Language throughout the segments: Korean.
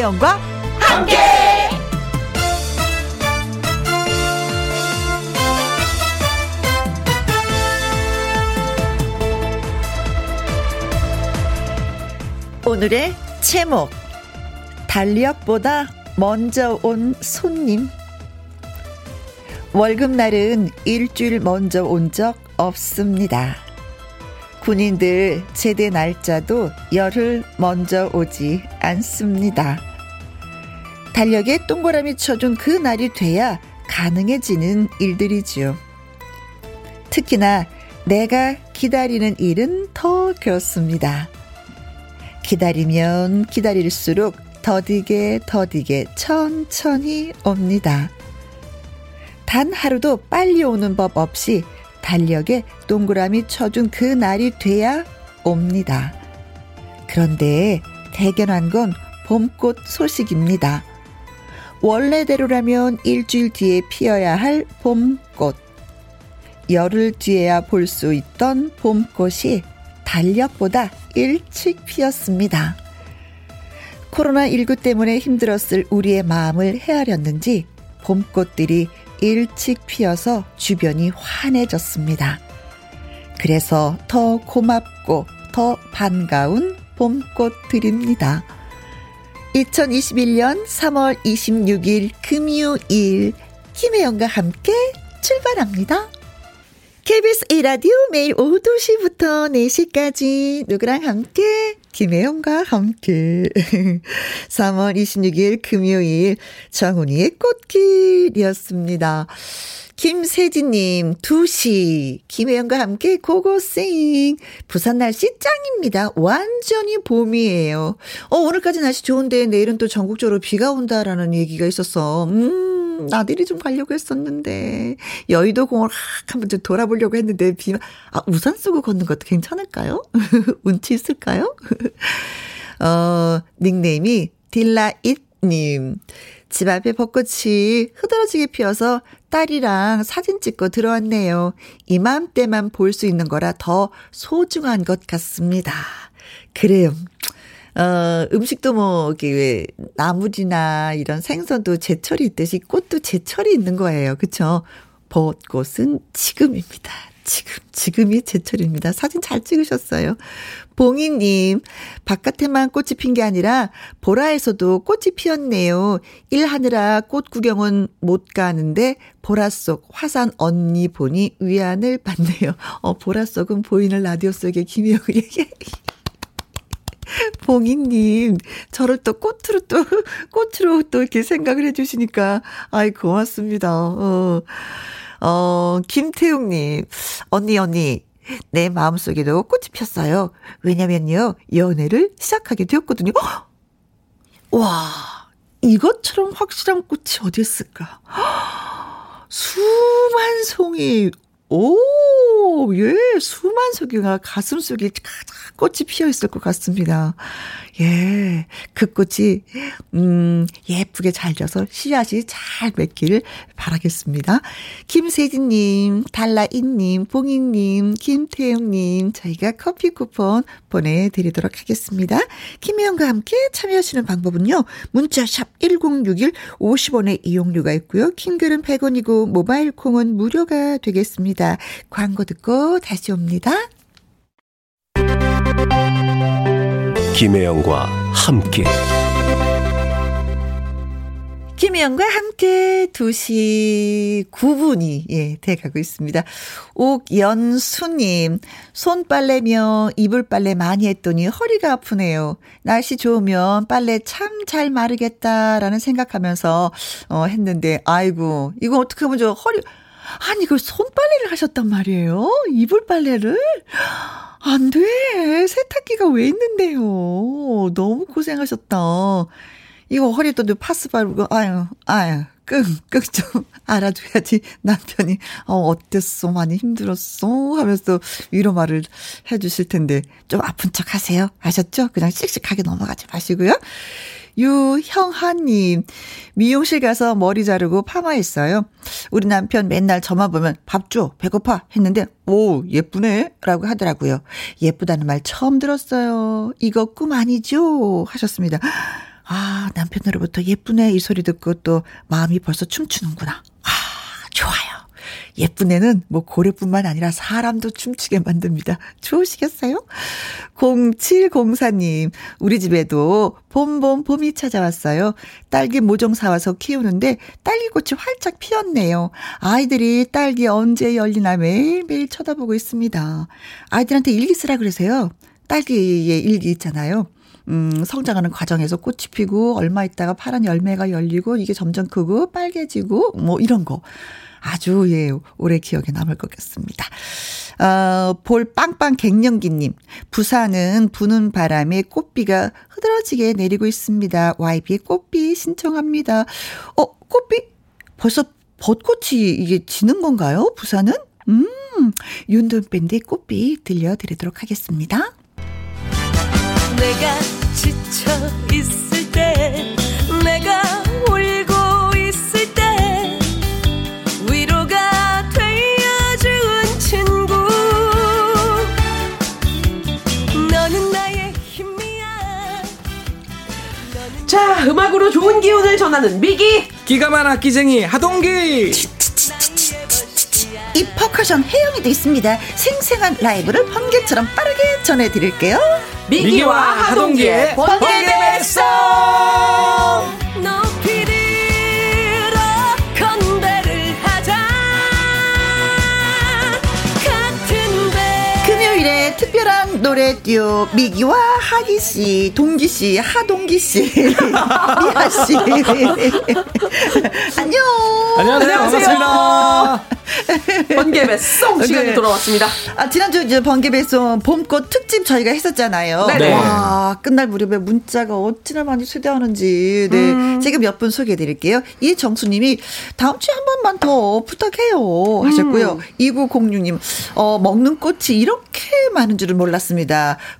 김혜영과 함께. 오늘의 제목 달력보다 먼저 온 손님 월급날은 일주일 먼저 온 적 없습니다. 군인들 제대 날짜도 열흘 먼저 오지 않습니다. 달력에 동그라미 쳐준 그 날이 돼야 가능해지는 일들이지요. 특히나 내가 기다리는 일은 더 그렇습니다. 기다리면 기다릴수록 더디게 더디게 천천히 옵니다. 단 하루도 빨리 오는 법 없이 달력에 동그라미 쳐준 그 날이 돼야 옵니다. 그런데 대견한 건 봄꽃 소식입니다. 원래대로라면 일주일 뒤에 피어야 할 봄꽃. 열흘 뒤에야 볼 수 있던 봄꽃이 달력보다 일찍 피었습니다. 코로나19 때문에 힘들었을 우리의 마음을 헤아렸는지 봄꽃들이 일찍 피어서 주변이 환해졌습니다. 그래서 더 고맙고 더 반가운 봄꽃들입니다. 2021년 3월 26일 금요일 김혜영과 함께 출발합니다. KBS 1라디오 매일 오후 2시부터 4시까지 누구랑 함께 김혜영과 함께 3월 26일 금요일 정훈이의 꽃길이었습니다. 김세진님, 2시. 김혜영과 함께 고고생. 부산 날씨 짱입니다. 완전히 봄이에요. 어, 오늘까지 날씨 좋은데 내일은 또 전국적으로 비가 온다라는 얘기가 있었어. 음, 나들이 좀 가려고 했었는데. 여의도 공원 확 한번 좀 돌아보려고 했는데 비, 아, 우산 쓰고 걷는 것도 괜찮을까요? 운치 있을까요? 어, 닉네임이 딜라잇님. 집 앞에 벚꽃이 흐드러지게 피어서 딸이랑 사진 찍고 들어왔네요. 이맘때만 볼 수 있는 거라 더 소중한 것 같습니다. 그래요. 어, 음식도 뭐, 이게 왜, 나물이나 이런 생선도 제철이 있듯이 꽃도 제철이 있는 거예요. 그쵸? 벚꽃은 지금입니다. 지금, 지금이 제철입니다. 사진 잘 찍으셨어요. 봉희님, 바깥에만 꽃이 핀 게 아니라 보라에서도 꽃이 피었네요. 일하느라 꽃 구경은 못 가는데 보라 속 화산 언니 보니 위안을 받네요. 어, 보라 속은 보이는 라디오 속의 김혜영에게. 봉희님, 저를 또 꽃으로 또, 꽃으로 또 이렇게 생각을 해주시니까, 아이, 고맙습니다. 어. 어, 김태웅님, 언니, 언니, 내 마음속에도 꽃이 폈어요. 왜냐면요, 연애를 시작하게 되었거든요. 허! 와, 이것처럼 확실한 꽃이 어디 있을까? 수만 송이, 오, 예, 수만 송이가 가슴 속에 꽃이 피어 있을 것 같습니다. 예, 그 꽃이, 음, 예쁘게 잘 져서 씨앗이 잘 맺기를 바라겠습니다. 김세진님, 달라이님, 봉희님, 김태영님, 저희가 커피 쿠폰 보내드리도록 하겠습니다. 김혜영과 함께 참여하시는 방법은요, 문자샵 1061 50원의 이용료가 있고요. 킹글은 100원이고, 모바일 콩은 무료가 되겠습니다. 광고 듣고 다시 옵니다. 김혜영과 함께 김혜영과 함께 2시 9분이, 예, 돼가고 있습니다. 옥연수님, 손빨래며 이불 빨래 많이 했더니 허리가 아프네요. 날씨 좋으면 빨래 참 잘 마르겠다라는 생각하면서, 어, 했는데, 아이고, 이거 어떻게 하면 저 허리, 아니, 그 손빨래를 하셨단 말이에요? 이불 빨래를? 안 돼. 세탁기가 왜 있는데요? 너무 고생하셨다. 이거 허리도 파스 바르고, 아유, 아유, 끙, 끙좀 알아줘야지. 남편이, 어, 어땠어? 많이 힘들었어? 하면서 위로 말을 해주실 텐데, 좀 아픈 척 하세요. 아셨죠? 그냥 씩씩하게 넘어가지 마시고요. 유형하님, 미용실 가서 머리 자르고 파마했어요. 우리 남편 맨날 저만 보면 밥 줘, 배고파 했는데, 오, 예쁘네? 라고 하더라고요. 예쁘다는 말 처음 들었어요. 이거 꿈 아니죠? 하셨습니다. 아, 남편으로부터 예쁘네 이 소리 듣고 또 마음이 벌써 춤추는구나. 아, 좋아요. 예쁜 애는 뭐 고래뿐만 아니라 사람도 춤추게 만듭니다. 좋으시겠어요? 0704님, 우리 집에도 봄봄 봄이 찾아왔어요. 딸기 모종 사와서 키우는데 딸기꽃이 활짝 피었네요. 아이들이 딸기 언제 열리나 매일매일 쳐다보고 있습니다. 아이들한테 일기 쓰라 그러세요. 딸기의 일기 있잖아요. 음, 성장하는 과정에서 꽃이 피고 얼마 있다가 파란 열매가 열리고 이게 점점 크고 빨개지고 뭐 이런 거. 아주 예 오래 기억에 남을 것 같습니다. 어, 볼 빵빵 갱년기님 부산은 부는 바람에 꽃비가 흐드러지게 내리고 있습니다. YB의 꽃비 신청합니다. 어 꽃비 벌써 벚꽃이 이게 지는 건가요? 부산은? 음 윤돈 밴드의 꽃비 들려드리도록 하겠습니다. 내가 지쳐 있을 때 내가 자 음악으로 좋은 기운을 전하는 미기. 기가 많아 끼쟁이 하동기. 이 퍼커션 혜영이도 있습니다. 생생한 라이브를 번개처럼 빠르게 전해드릴게요. 미기와 하동기의 번개 배송! 금요일에 특별한 노래 듀오 미기와 하기 씨, 동기 씨, 하동기 씨, 미아 씨. 안녕. 안녕하세요. 반갑습니다. 번개 배송 시간이 네. 돌아왔습니다. 아, 지난주 이제 번개 배송 봄꽃 특집 저희가 했었잖아요. 네. 와, 끝날 무렵에 문자가 어찌나 많이 쇄대하는지. 네. 음. 제가 몇분 소개해 드릴게요. 이정수 님이 다음 주에 한 번만 더 부탁해요. 하셨고요. 음. 2906님, 어, 먹는 꽃이 이렇게 많은 줄은 몰랐습니다.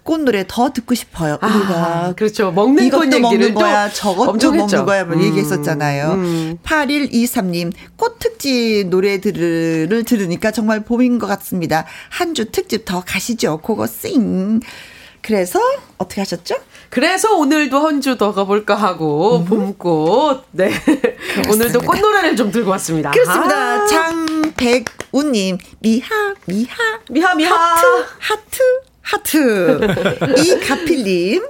꽃 노래 더 듣고 싶어요. 아, 우리가. 그렇죠. 먹는 이것도 먹는 거야. 저것도 먹는 거야. 뭐 음. 얘기했었잖아요. 음. 8123님, 꽃 특집 노래들을 를 들으니까 정말 봄인 것 같습니다. 한 주 특집 더 가시죠. 그거 쌩. 그래서 어떻게 하셨죠? 그래서 오늘도 한 주 더 가볼까 하고 음. 봄꽃 네 그렇습니다. 오늘도 꽃노래를 좀 들고 왔습니다. 그렇습니다. 아. 장백우님 미하 미하 미하 미하 하트 하트 하트. 이가필님.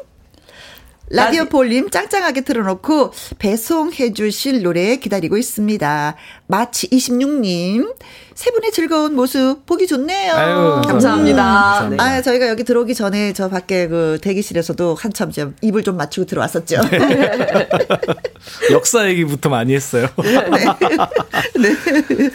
라디오 볼륨 짱짱하게 틀어놓고 배송해 주실 노래 기다리고 있습니다. 마치 26님, 세 분의 즐거운 모습 보기 좋네요. 아유, 감사합니다. 음. 네. 아, 저희가 여기 들어오기 전에 저 밖에 그 대기실에서도 한참 좀 입을 좀 맞추고 들어왔었죠. 네. 역사 얘기부터 많이 했어요. 네. 네.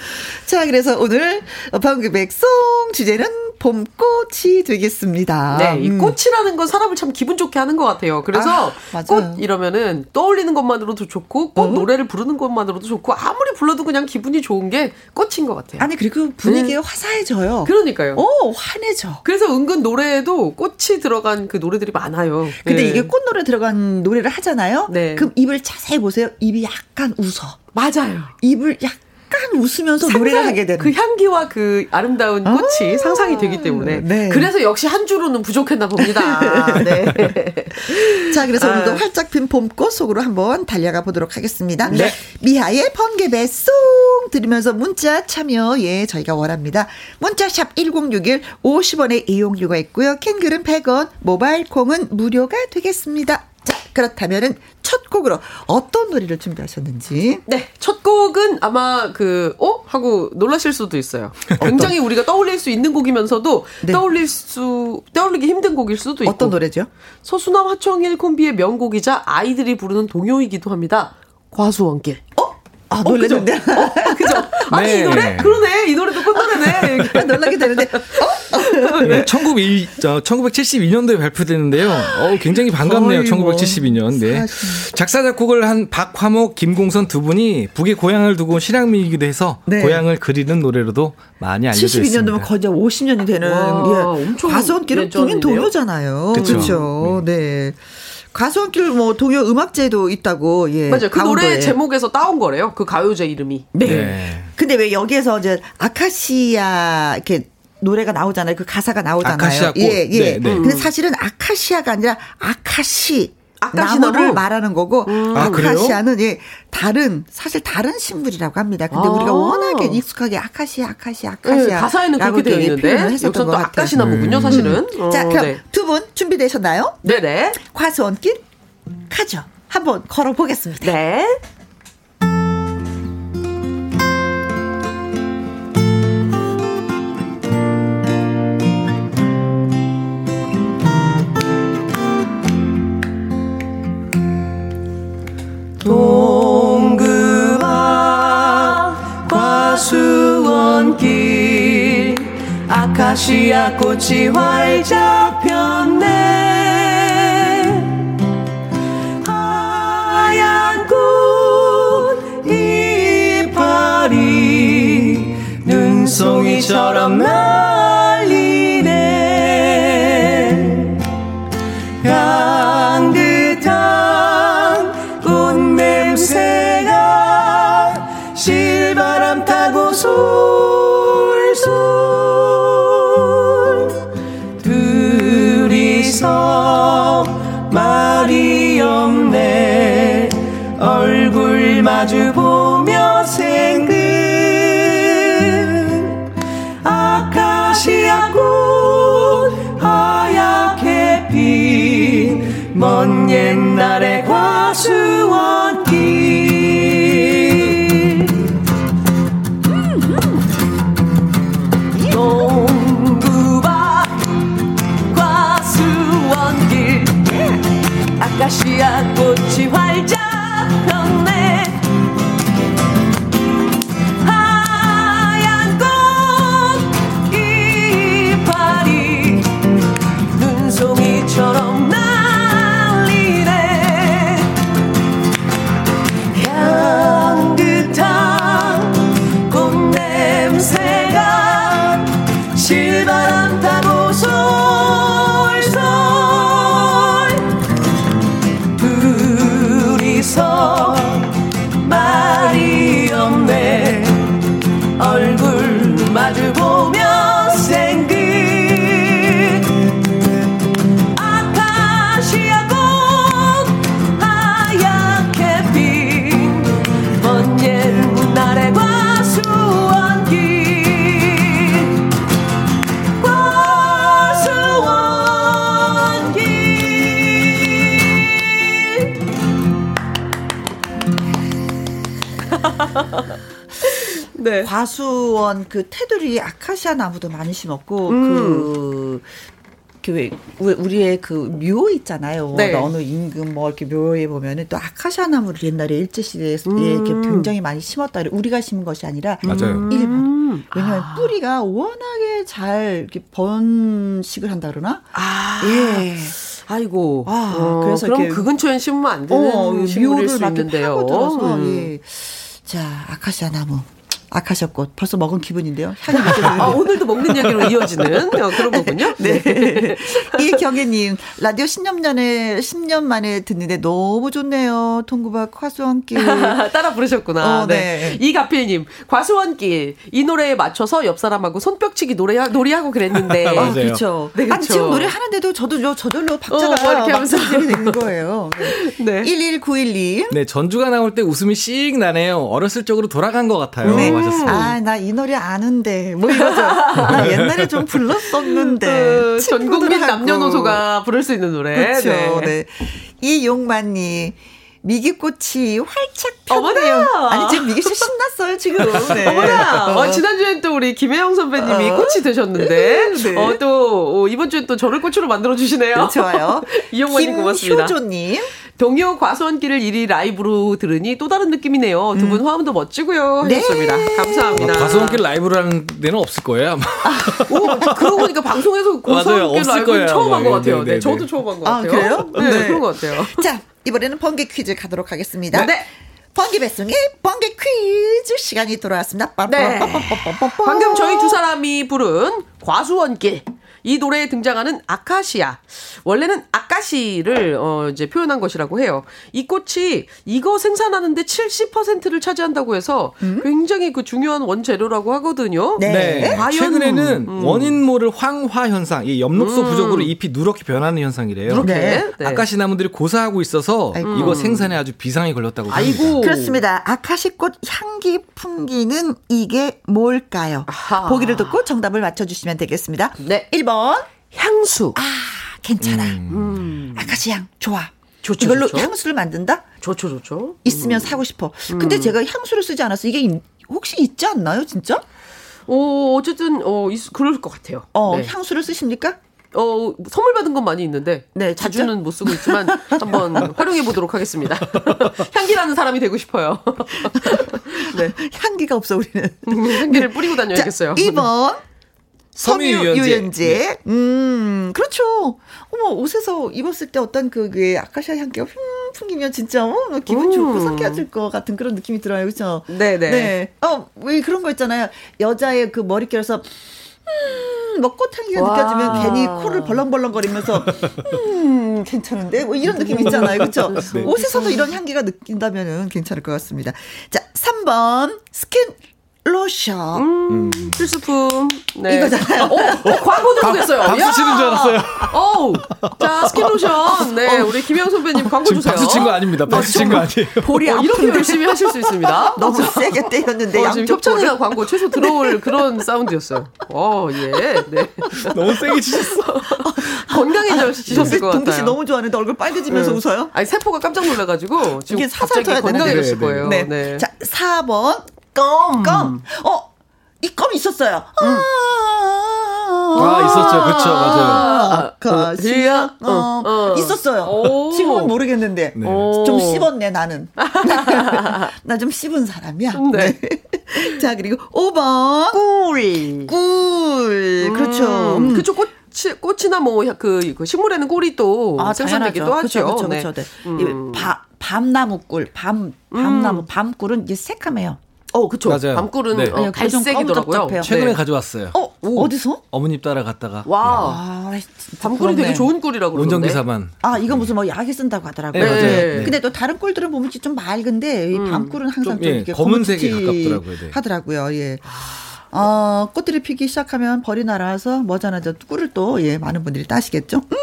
자, 그래서 오늘 방금 백송 주제는 봄꽃이 되겠습니다. 네, 이 음. 꽃이라는 건 사람을 참 기분 좋게 하는 것 같아요. 그래서 아, 꽃 이러면은 떠올리는 것만으로도 좋고 꽃 어? 노래를 부르는 것만으로도 좋고 아무리 불러도 그냥 기분이 좋은 게 꽃인 것 같아요. 아니 그리고 분위기가 네. 화사해져요. 그러니까요. 오 환해져. 그래서 은근 노래에도 꽃이 들어간 그 노래들이 많아요. 근데 네. 이게 꽃 노래 들어간 노래를 하잖아요. 네. 그럼 입을 자세히 보세요. 입이 약간 웃어. 맞아요. 입을 약 약간 웃으면서 노래를 하게 되는 그 향기와 그 아름다운 꽃이 아~ 상상이 되기 때문에 네. 그래서 역시 한 주로는 부족했나 봅니다. 네. 자, 그래서 오늘도 아. 활짝 핀 봄꽃 속으로 한번 달려가 보도록 하겠습니다. 네. 미하의 번개 배송 들으면서 문자 참여 예 저희가 원합니다. 문자샵 1061 50원의 이용료가 있고요. 캔글은 100원, 모바일 콩은 무료가 되겠습니다. 자, 그렇다면은 첫 곡으로 어떤 노래를 준비하셨는지? 네, 첫 곡은 아마 그, 어? 하고 놀라실 수도 있어요. 굉장히 우리가 떠올릴 수 있는 곡이면서도 네. 떠올릴 수, 떠올리기 힘든 곡일 수도 있고. 어떤 노래죠? 서수남 하청일 콤비의 명곡이자 아이들이 부르는 동요이기도 합니다. 과수원길. 어? 아, 놀랐는데. 어, 그죠? 어, 그죠? 아니, 네. 이 노래? 그러네. 이 노래도 꽃노래네. 놀라게 되는데. 어? 네, 1902, 1972년도에 발표됐는데요. 어, 굉장히 반갑네요. 1972년. 네. 작사, 작곡을 한 박화목, 김공선 두 분이 북의 고향을 두고 실향민이기도 해서 네. 고향을 그리는 노래로도 많이 알려져 있습니다. 72년도면 거의 50년이 되는 와, 예. 가수원길은 국민 동요잖아요. 그렇죠. 네. 네. 가수원길 뭐 동요 음악제도 있다고 예. 맞아요. 그 강원도에. 노래 제목에서 따온 거래요. 그 가요제 이름이. 네. 네. 근데 왜 여기에서 이제 아카시아 이렇게 노래가 나오잖아요. 그 가사가 나오잖아요. 아카시아 꽃. 예, 예. 네, 네. 근데 사실은 아카시아가 아니라 아카시 나무를 말하는 거고 음. 아, 아카시아는 예 다른 사실 다른 식물이라고 합니다. 근데 아. 우리가 워낙에 익숙하게 아카시아 아카시아 아카시아 네, 가사에는 그렇게 되어 있는데 여기서 또 아카시 나무군요, 사실은. 음. 어, 자, 그럼 네. 두분 준비되셨나요? 네네. 과수원길 가죠. 한번 걸어보겠습니다. 네. 동그마 과수원길 아카시아 꽃이 활짝 폈네. 하얀 꽃 이파리 눈송이처럼 날 솔솔 둘이서 말이 없네. 얼굴 마주 보며 생각 아카시아 꽃 하얗게 핀 먼 옛날의 과수원 아카시아 꽃이 활 과수원 그 테두리 아카시아 나무도 많이 심었고 음. 그. 그 우리의 그 묘 있잖아요. 네. 어느 임금 뭐 이렇게 묘에 보면은 또 아카시아 나무를 옛날에 일제 시대에 음. 이렇게 굉장히 많이 심었다. 우리가 심은 것이 아니라 맞아요. 일본. 왜냐하면 아. 뿌리가 워낙에 잘 이렇게 번식을 한다 그러나. 아. 예. 아이고. 아, 어, 그래서 그럼 그 근처에 심으면 안 되는 어, 수 있는데요. 들어서, 음. 예. 자, 아카시아 나무. 아카시아꽃 벌써 먹은 기분인데요. 향이 아, 오늘도 먹는 얘기로 이어지는 어, 그런 거군요. 네. 네. 이경혜님 라디오 10년 만에 10년 만에 듣는데 너무 좋네요. 통구박 과수원길 따라 부르셨구나. 어, 네. 네. 이가필님 과수원길 이 노래에 맞춰서 옆 사람하고 손뼉치기 노래 놀이하고 그랬는데. 아, 그렇죠. 네, 그렇죠. 지금 노래 하는데도 저도 저절로 박자가 어, 이렇게 하면서 되는 거예요. 네. 네. 11912. 네 전주가 나올 때 웃음이 씩 나네요. 어렸을 적으로 돌아간 것 같아요. 네. 하셨어요. 아, 나 이 노래 아는데. 뭐 이거죠. 나 옛날에 좀 불렀었는데. 그, 전 국민 남녀노소가 부를 수 있는 노래. 그렇죠. 네. 네. 이용만님. 미기꽃이 활짝 폈네요. 어머나! 아니 지금 미기 씨 신났어요 지금. 네. 어머나. 어, 지난주엔 또 우리 김혜영 선배님이 어. 꽃이 되셨는데 네. 어, 또 어, 이번 주엔 또 저를 꽃으로 만들어 주시네요. 네, 좋아요. 이용만님 고맙습니다. 김효조님. 동요 과수원길을 1위 라이브로 들으니 또 다른 느낌이네요. 두분 음. 화음도 멋지고요. 하셨습니다. 네. 감사합니다. 아, 과수원길 라이브라는 데는 없을 거예요. 아마. 오, 그러고 보니까 방송에서 과수원길 라이브 처음 한 것 같아요. 네, 네, 네, 저도 처음 한 것 같아요. 아, 그래요? 네, 네, 그런 것 같아요. 자, 이번에는 번개 퀴즈 가도록 하겠습니다. 네. 번개 배송의 번개 퀴즈 시간이 돌아왔습니다. 네. 방금 저희 두 사람이 부른 과수원길 이 노래에 등장하는 아카시아. 원래는 아카시를 어 이제 표현한 것이라고 해요. 이 꽃이 이거 생산하는데 70%를 차지한다고 해서 음? 굉장히 그 중요한 원재료라고 하거든요. 네. 네. 과연 최근에는 음. 원인 모를 황화 현상, 이 엽록소 음. 부족으로 잎이 누렇게 변하는 현상이래요. 누렇게? 네. 네. 아카시 나무들이 고사하고 있어서 아이고. 이거 생산에 아주 비상이 걸렸다고 합니다. 아이고. 그렇습니다. 아카시 꽃 향기 풍기는 이게 뭘까요? 아하. 보기를 듣고 정답을 맞춰 주시면 되겠습니다. 네. 1번. 향수. 아, 괜찮아. 음. 음. 아카시 향, 좋아. 좋죠, 이걸로 좋죠. 향수를 만든다? 좋죠, 좋죠. 있으면 음. 사고 싶어. 근데 음. 제가 향수를 쓰지 않아서 이게 혹시 있지 않나요, 진짜? 어, 어쨌든, 어, 있, 그럴 것 같아요. 어, 네. 향수를 쓰십니까? 어, 선물 받은 건 많이 있는데. 네, 자주는 못 쓰고 있지만 한번 활용해 보도록 하겠습니다. 향기라는 사람이 되고 싶어요. 네. 향기가 없어, 우리는. 향기를 뿌리고 다녀야겠어요. 자, 2번. 섬유 유연제. 네. 음, 그렇죠. 어머, 옷에서 입었을 때 어떤 그, 그 아카시아 향기가 훅 풍기면 진짜, 어, 기분 좋고 음. 상쾌해질 것 같은 그런 느낌이 들어요. 그렇죠? 네네. 네. 어, 왜 그런 거 있잖아요. 여자의 그 머릿결에서 음, 뭐 꽃향기가 와. 느껴지면 괜히 코를 벌렁벌렁거리면서 음, 괜찮은데? 뭐 이런 느낌 있잖아요. 그렇죠? 네. 옷에서도 이런 향기가 느낀다면 괜찮을 것 같습니다. 자, 3번 스킨 로션. 음, 필수품. 네. 이거잖아요. 어, 어, 광고 들어오겠어요. 박수 치는 줄 알았어요. 어 자, 스킨 로션. 네, 어. 우리 김혜영 선배님 광고 주세요. 박수 친 거 아닙니다. 박수 친 거 아니에요. 볼이 어, 이렇게 열심히 하실 수 있습니다. 너무 세게 때렸는데 어, 지금 협찬이나 광고 최소 들어올 그런 사운드였어요. 어, 예. 네. 너무 세게 치셨어. 건강해지셨을 것 같아요. 동기 씨 너무 좋아하는데 얼굴 빨개지면서 네. 웃어요? 아니, 세포가 깜짝 놀라가지고 지금 이게 갑자기 건강해졌을 거예요. 네. 네. 자, 4번 껌. 껌. 어, 이 껌 있었어요. 음. 아, 있었죠. 그렇죠. 맞아요. 아카시아. 어, 어, 어. 있었어요. 오. 지금은 모르겠는데. 네. 좀 씹었네, 나는. 나 좀 씹은 사람이야. 네. 네. 자, 그리고 5번. 꿀. 꿀. 그렇죠. 음. 그쪽 꽃 꽃이나 뭐그 그 식물에는 꿀이 또 아, 생산되기도 하죠. 그렇죠, 그렇죠. 네. 음. 밤 나무 꿀, 밤 밤나무 음. 밤꿀은 이제 새카매요. 어, 그쵸. 맞아요. 밤꿀은 네. 어, 갈색이더라고요. 최근에 네. 가져왔어요. 어, 어디서? 어머님 따라갔다가. 와. 아, 밤꿀이 되게 좋은 꿀이라고 그러는데. 운전기사만. 아, 이거 무슨 뭐 약에 쓴다고 하더라고요. 네, 맞아요. 네. 근데 또 다른 꿀들은 보면 좀 맑은데 음. 밤꿀은 항상 좀, 좀 예, 검은색이 가깝더라고요. 네. 하더라고요. 예. 어, 꽃들이 피기 시작하면 벌이 날아와서 머자나져 꿀을 또, 예, 많은 분들이 따시겠죠? 음.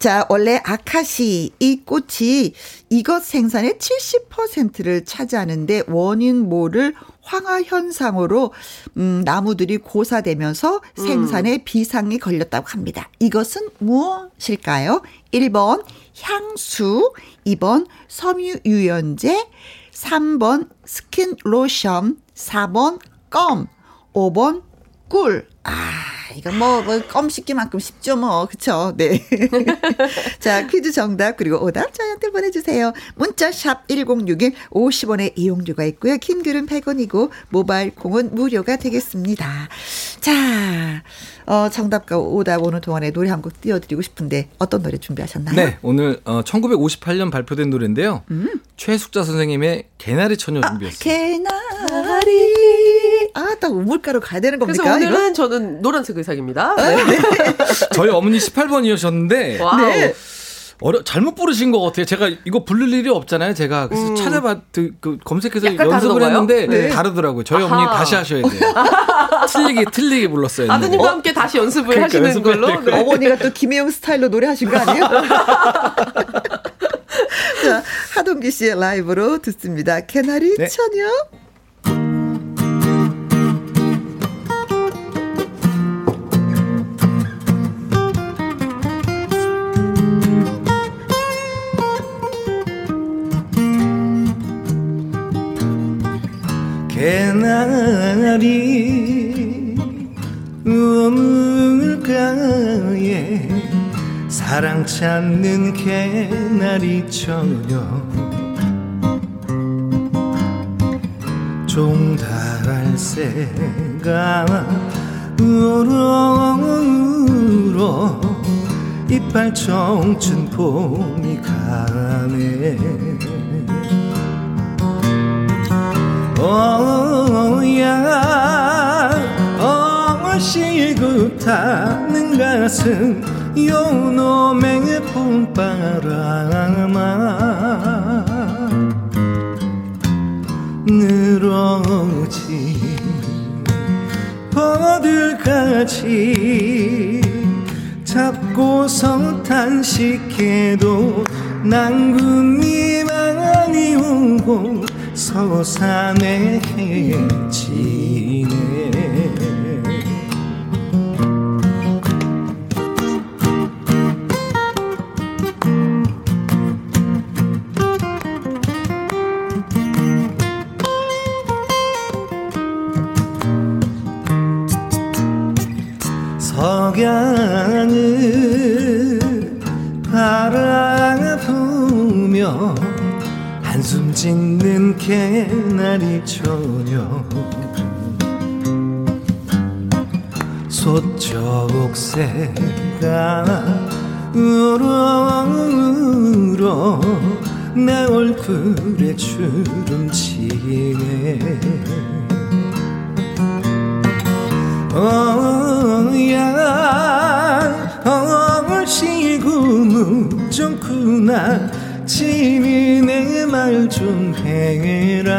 자, 원래 아카시아 꽃이 이것 생산의 70%를 차지하는데 원인 모를 황화 현상으로 음, 나무들이 고사되면서 음. 생산에 음. 비상이 걸렸다고 합니다. 이것은 무엇일까요? 1번 향수, 2번 섬유유연제, 3번 스킨 로션, 4번 껌, 5번 꿀. 아, 이거 뭐, 뭐, 껌 씹기만큼 쉽죠, 뭐. 그쵸? 네. 자, 퀴즈 정답, 그리고 오답 저희한테 보내주세요. 문자샵 1061 50원의 이용료가 있고요. 긴 글은 100원이고, 모바일 콩은 무료가 되겠습니다. 자, 어, 정답과 오답 오는 동안에 노래 한 곡 띄워드리고 싶은데, 어떤 노래 준비하셨나요? 네, 오늘, 어, 1958년 발표된 노래인데요. 음? 최숙자 선생님의 개나리 처녀 아, 준비했어요. 아, 개나리. 아, 딱 우물가로 가야 되는 겁니까? 그래서 오늘은 이거? 저는 노란색 의상입니다. 네. 네. 저희 어머니 18번이셨는데. 와우. 네. 어려 잘못 부르신 것 같아요. 제가 이거 부를 일이 없잖아요. 제가 그래서 음. 찾아봤 그, 그 검색해서 연습을 했는데 네. 다르더라고요. 저희 아하. 어머니 다시 하셔야 돼요. 틀리게 틀리게 불렀어요. 아드님과 어? 함께 다시 연습을 그러니까 하시는 걸로. 네. 어머니가 또 김혜영 스타일로 노래하신 거 아니에요? 자, 하동기 씨의 라이브로 듣습니다. 캐나리 네. 처녀. 개나리 우물가에 사랑 찾는 개나리 처녀. 종달새가 울어 이빨 청춘 봄이 가네 오야 어시구 타는 가슴 요놈의 봄바람아. 늘어지 버들같이 잡고서 탄식해도 난군이만이 오고 서산해지네 석양을 바라보며 한숨 짓는 개나리 저녁 소쩍새가 울어 울어 내 얼굴에 주름치네 어야 얼씨구 무정구나 지니 내 말 좀 해라.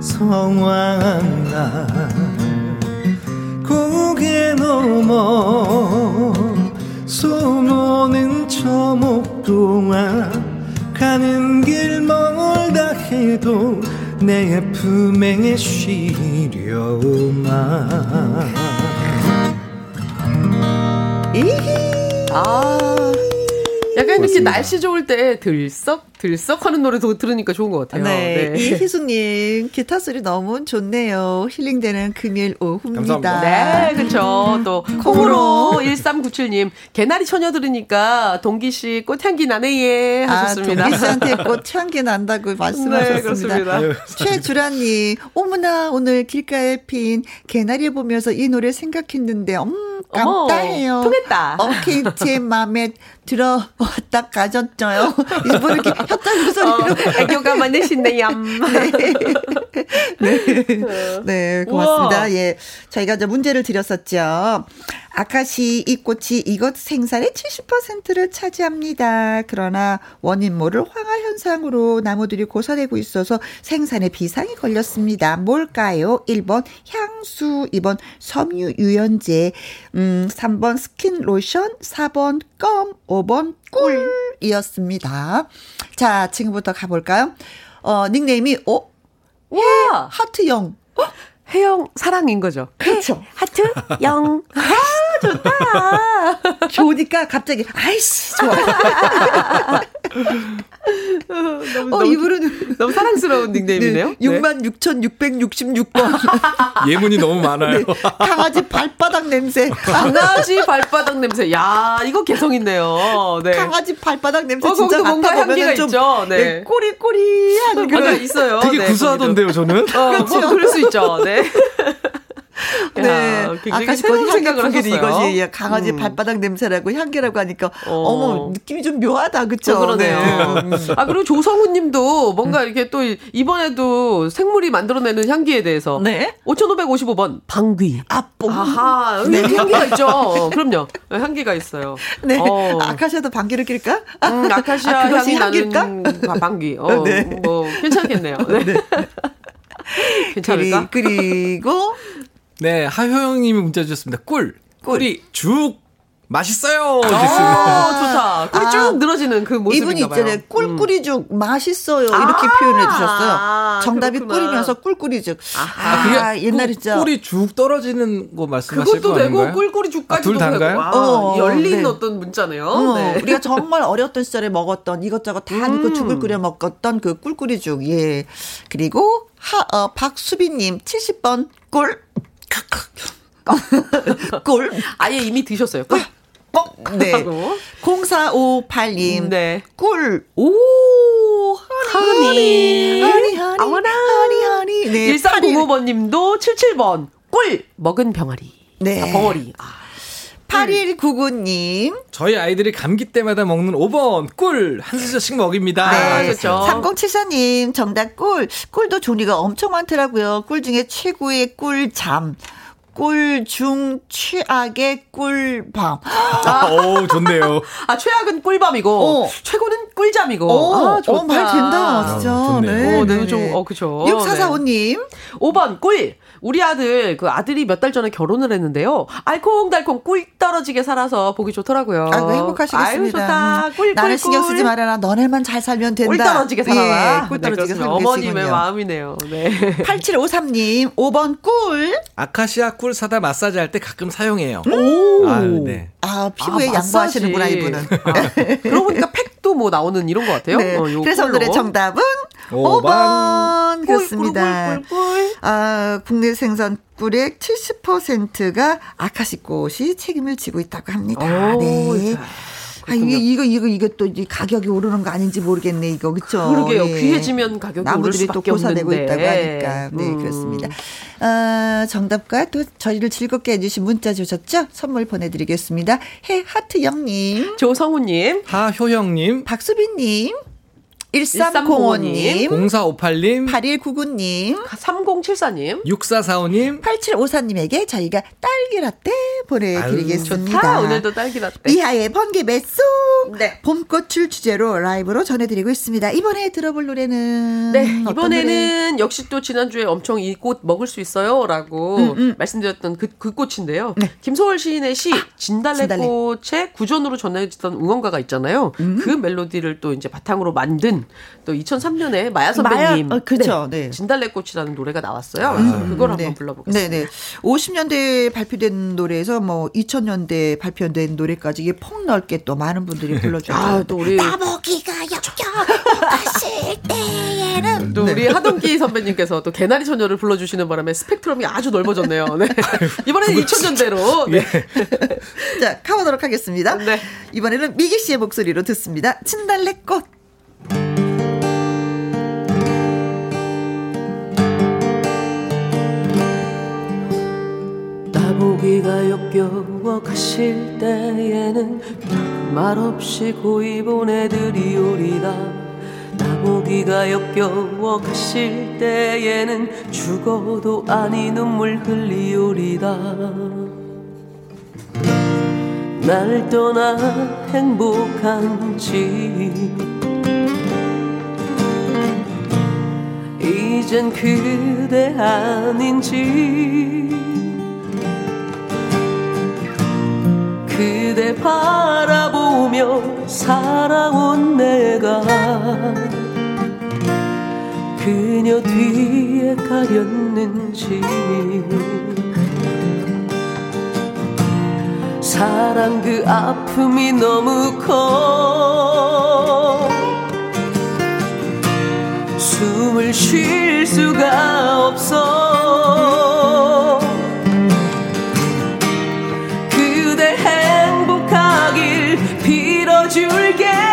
성황나 고개 넘어 소모는 저 목동아 가는 길 멀다 해도 내 품에 쉬려마 아. 약간 이렇게 날씨 좋을 때 들썩 들썩 하는 노래도 들으니까 좋은 것 같아요. 네. 네. 이희숙님, 기타 소리 너무 좋네요. 힐링되는 금요일 오후입니다. 감사합니다. 네, 그렇죠. 또, 콩으로 1397님, 개나리 처녀 들으니까 동기 씨 꽃향기 나네, 예. 하셨습니다. 아, 동기 씨한테 꽃향기 난다고 말씀하셨습니다. 네, 최주라님, 어머나, 오늘 길가에 핀 개나리 보면서 이 노래 생각했는데, 음, 깜따해요. 통했다. 어케이트의 마음에 들어왔다 가졌죠요. 이분 이렇게 혓장 소리로. 어, 애교가 많으신데요. 네. 네. 네, 고맙습니다. 우와. 예. 저희가 이제 문제를 드렸었죠. 아카시 이 꽃이 이것 생산의 70%를 차지합니다. 그러나 원인 모를 황화 현상으로 나무들이 고사되고 있어서 생산에 비상이 걸렸습니다. 뭘까요? 1번 향수, 2번 섬유 유연제, 음, 3번 스킨 로션, 4번 껌, 5번 꿀이었습니다. 자, 지금부터 가볼까요? 어, 닉네임이, 어? 와! 하트영. 어? 혜영 사랑인 거죠. 그렇죠. 하트 영. 아, 좋다. 좋으니까 갑자기 아이씨 좋아. 너무, 어, 이분은 너무 사랑스러운 닉네임이네요. 네, 66,666번. 예문이 너무 많아요. 네, 강아지 발바닥 냄새. 강아지 발바닥 냄새. 야, 이거 개성 있네요. 네. 강아지 발바닥 냄새 어, 진짜 뭔가 향기가 좀 있죠. 네. 네 꼬리꼬리한 그런 있어요. 되게 네, 구수하던데요, 저는. 어, 그렇죠. 뭐 그럴 수 있죠. 네. 네. 아까 새로운 생각을 하게 이것이 강아지 음. 발바닥 냄새라고 향기라고 하니까 어. 머 느낌이 좀 묘하다 그쵸? 어, 그러네요. 네. 아 그리고 조성우 님도 뭔가 음. 이렇게 또 이번에도 생물이 만들어내는 향기에 대해서 네. 5,555번 방귀. 아뽕. 아하 네. 향기가 있죠. 그럼요. 향기가 있어요. 네. 어. 아카시아도 방귀를 낄까? 음, 아카시아 아, 향이 나는 방귀. 어, 네. 뭐 괜찮겠네요. 네. 네. 괜찮을까? 그리, 고 네, 하효영님이 문자 주셨습니다. 꿀. 꿀이 죽. 맛있어요. 아, 좋다. 꿀이 아, 쭉 늘어지는 그 모습인가 이분이 있잖아요. 꿀꿀이죽 음. 맛있어요. 이렇게 아, 표현해 주셨어요. 아, 정답이 그렇구나. 꿀이면서 꿀꿀이죽. 아, 그게 옛날이죠. 꿀이 죽 떨어지는 거 말씀하실 거 아닌가요? 그것도 되고 꿀꿀이죽까지도 둘 다인가요? 어, 열린 네. 어떤 문자네요. 어, 네. 우리가 정말 어렸던 시절에 먹었던 이것저것 다 음. 그 죽을 끓여 먹었던 그 꿀꿀이 죽. 예. 그리고 하, 어, 박수빈님 70번 꿀. 꿀. 아예 이미 드셨어요. 꿀. 어, 네. 0458님. 네. 꿀. 오, 하니. 하니, 하니. 어머나. 하니, 하니. 네. 1305번님도 77번. 꿀. 먹은 병아리. 네. 아, 벙어리. 아. 8199님. 저희 아이들이 감기 때마다 먹는 5번 꿀 한 수저씩 먹입니다. 네, 그렇죠. 3074님 정답 꿀. 꿀도 종류가 엄청 많더라고요. 꿀 중에 최고의 꿀잠. 꿀 중 최악의 꿀밤. 아, 오, 좋네요. 아, 최악은 꿀밤이고, 어. 최고는 꿀잠이고. 오, 아, 좋다. 어, 말 된다, 진짜. 아, 네, 네, 네, 좀, 어, 그죠. 6445님. 네. 5번, 꿀. 우리 아들 그 아들이 몇 달 전에 결혼을 했는데요. 알콩달콩 꿀 떨어지게 살아서 보기 좋더라고요. 아이고 행복하시겠습니다. 아유 좋다. 꿀, 꿀, 나는 신경 쓰지 말아라. 너네만 잘 살면 된다. 꿀 떨어지게 살아라. 예, 꿀 떨어지게 네, 살면 어머님의 마음이네요. 네. 8753님 5번 꿀. 아카시아 꿀 사다 마사지 할 때 가끔 사용해요. 오. 아유, 네. 아 피부에 아, 양보하시는구나 이분은. 아, 그러고 보니까 팩 도뭐 나오는 이런 것 같아요. 네. 어, 그래서 오늘의 정답은 5번, 5번. 그렇습니다. 꿀, 꿀, 꿀, 아, 국내 생산 꿀의 70%가 아카시 꽃이 책임을 지고 있다고 합니다. 오, 네. 아, 이게, 이거, 이거, 이거 또 가격이 오르는 거 아닌지 모르겠네, 이거. 그쵸? 그러게요. 예. 귀해지면 가격이 오를 수밖에 또 고사되고 없는데. 있다고 하니까. 네, 음. 그렇습니다. 어, 정답과 또 저희를 즐겁게 해주신 문자 주셨죠? 선물 보내드리겠습니다. 해 하트 영님. 조성우님. 하효영님. 박수빈님. 1305님, 0458님, 8199님, 3074님, 6445님, 8754님에게 저희가 딸기 라떼 보내드리겠습니다. 좋다. 오늘도 딸기 라떼. 이하의 번개 매수 네. 봄꽃을 주제로 라이브로 전해드리고 있습니다. 이번에 들어볼 노래는 네 이번에는 노래? 역시 또 지난주에 엄청 이 꽃 먹을 수 있어요 라고 음, 음. 말씀드렸던 그, 그 꽃인데요. 네. 김소월 시인의 시 아, 진달래꽃의 구전으로 전해졌던 응원가가 있잖아요. 음. 그 멜로디를 또 이제 바탕으로 만든 또 2003년에 마야 선배님 마야, 어, 그렇죠. 네. 네. 진달래꽃이라는 노래가 나왔어요. 그래서 음, 그걸 한번 네. 불러보겠습니다. 네 네. 50년대에 발표된 노래에서 뭐 2000년대 발표된 노래까지 이게 폭넓게 또 많은 분들이 불러주죠. 아, 또 우리 따보기가 역겨가실 때에는 또 우리 네. 하동기 선배님께서 또 개나리 처녀를 불러주시는 바람에 스펙트럼이 아주 넓어졌네요. 네. 이번에는 2000년대로. 네. 자 가보도록 하겠습니다. 네. 이번에는 미기 씨의 목소리로 듣습니다. 진달래꽃. 나보기가 역겨워 가실 때에는 말없이 고이 보내드리오리다 나보기가 역겨워 가실 때에는 죽어도 아니 눈물 흘리오리다 날 떠나 행복한지 이젠 그대 아닌지 그대 바라보며 살아온 내가 그녀 뒤에 가렸는지. 사랑 그 아픔이 너무 커. 숨을 쉴 수가 없어 빌어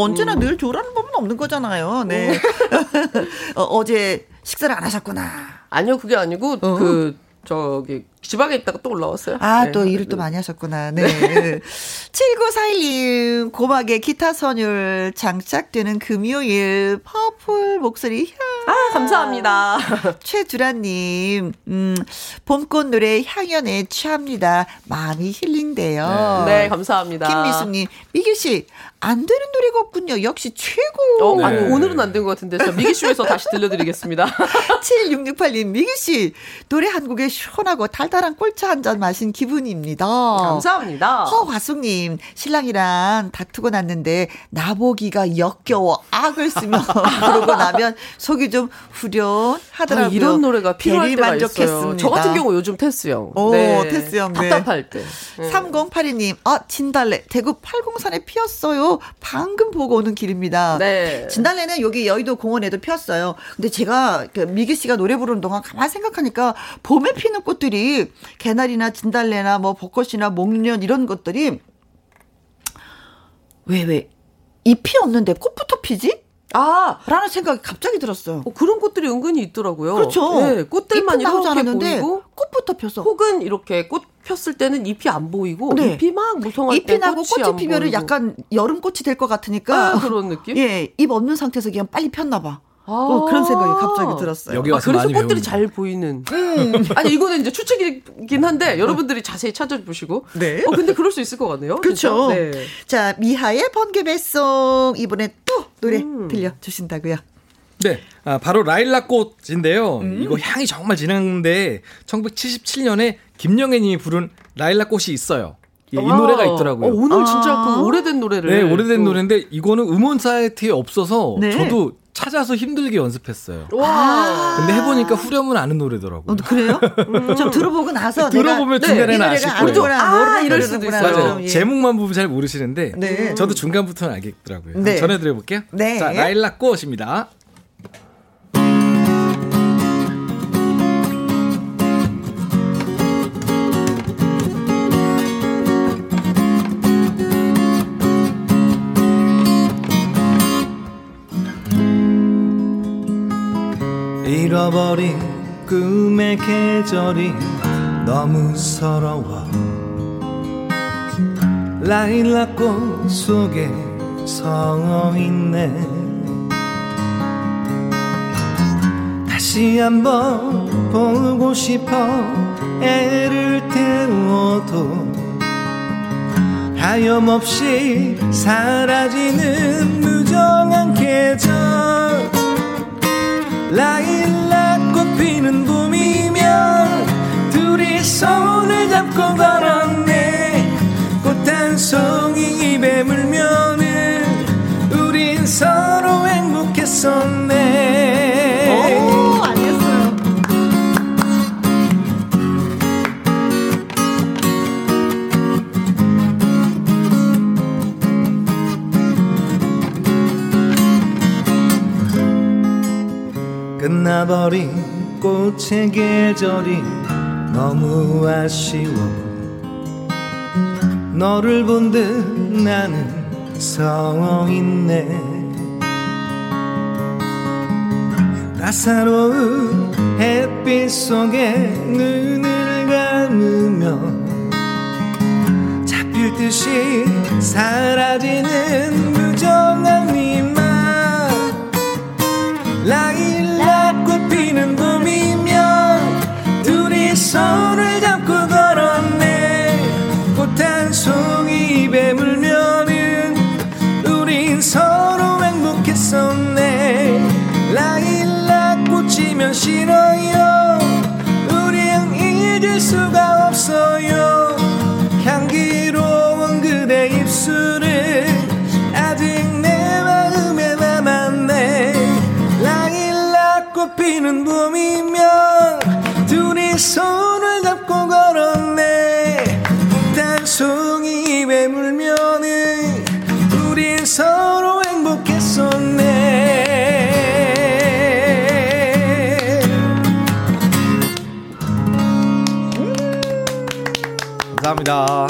언제나 음. 늘 조라는 법은 없는 거잖아요. 네. 어, 어제 식사를 안 하셨구나. 아니요, 그게 아니고, 어. 그, 저기 지방에 있다가 또 올라왔어요. 아, 네. 또 일을 또 많이 하셨구나. 네. 네. 7941님, 고막에 기타 선율 장착되는 금요일, 퍼플 목소리 향. 아, 감사합니다. 최두라님, 음, 봄꽃 노래 향연에 취합니다. 마음이 힐링돼요. 네, 네 감사합니다. 김미숙님, 미규씨, 안 되는 노래가 없군요. 역시 최고. 어, 네. 아니, 오늘은 안 된 것 같은데, 저 미기쇼에서 다시 들려드리겠습니다. 7668님, 미기씨, 노래 한 곡에 시원하고 달달한 꼴차 한 잔 마신 기분입니다. 감사합니다. 허화숙님, 신랑이랑 다투고 났는데, 나보기가 역겨워 악을 쓰며 그러고 나면 속이 좀 후련하더라고요. 아, 이런 노래가 필요할 때가 만족했습니다. 있어요. 저 같은 경우 요즘 테스형. 오, 네. 테스형. 네. 답답할 때. 네. 3082님, 아, 진달래, 대구 팔공산에 피었어요. 방금 보고 오는 길입니다. 네. 진달래는 여기 여의도 공원에도 피었어요. 근데 제가 그 미기 씨가 노래 부르는 동안 가만 생각하니까 봄에 피는 꽃들이 개나리나 진달래나 뭐 벚꽃이나 목련 이런 것들이 왜, 왜, 잎이 없는데 꽃부터 피지? 아, 라는 생각이 갑자기 들었어요. 어, 그런 꽃들이 은근히 있더라고요. 그렇죠. 네, 꽃들만 이렇게 보이고 꽃부터 펴서 혹은 이렇게 꽃 폈을 때는 잎이 안 보이고 네. 잎이 막 무성할 잎이 나고 꽃이, 꽃이 피면은 약간 여름 꽃이 될 것 같으니까 아, 그런 느낌? 예, 잎 없는 상태에서 그냥 빨리 폈나 봐. 아~ 어, 그런 생각이 갑자기 들었어요. 여기 와서 아, 그래서 꽃들이 배우는. 잘 보이는. 음. 아니 이거는 이제 추측이긴 한데 여러분들이 자세히 찾아보시고. 네. 어 근데 그럴 수 있을 것 같네요. 그렇죠. 네. 자 미하의 번개 배송 이번에 또 노래 음. 들려 주신다고요. 네, 아, 바로 라일락꽃인데요. 음. 이거 향이 정말 진한데 1977년에 김영애님이 부른 라일락꽃이 있어요. 예, 이 노래가 있더라고요. 어, 오늘 진짜 아~ 그 오래된 노래를. 네, 오래된 또. 노래인데 이거는 음원 사이트에 없어서 네. 저도 찾아서 힘들게 연습했어요. 와. 근데 해보니까 후렴은 아는 노래더라고요. 어, 그래요? 음. 좀 들어보고 나서 들어보면 중간에는 네, 아실 거예요. 아, 이럴 수도 있어요. 맞아요. 예. 제목만 보면 잘 모르시는데 네. 저도 중간부터는 알겠더라고요. 네. 전해드려볼게요. 네. 자, 라일락 꽃입니다. 잃어버린 꿈의 계절이 너무 서러워. 라일락꽃 속에 서 있네. 다시 한번 보고 싶어 애를 태워도 하염없이 사라지는 무정한 계절 라일락꽃 피는 봄이면 둘이 손을 잡고 걸었네. 꽃 한 송이 입에 물면 끝나버린 꽃의 계절이 너무 아쉬워. 너를 본 듯 나는 서 있네 따사로운 햇빛 속에 눈을 감으며 잡힐 듯이 사라지는 무정한 미만 라일 손을 잡고 걸었네. 꽃 한 송이 입에 물면은 우린 서로 행복했었네. 라일락 꽃이면 싫어요. 우린 잊을 수가 없어요. 향기로운 그대 입술을 아직 내 마음에 남았네. 꽃 피는 봄이면 손을 잡고 걸었네 단송이 배물면은 우린 서로 행복했었네 감사합니다.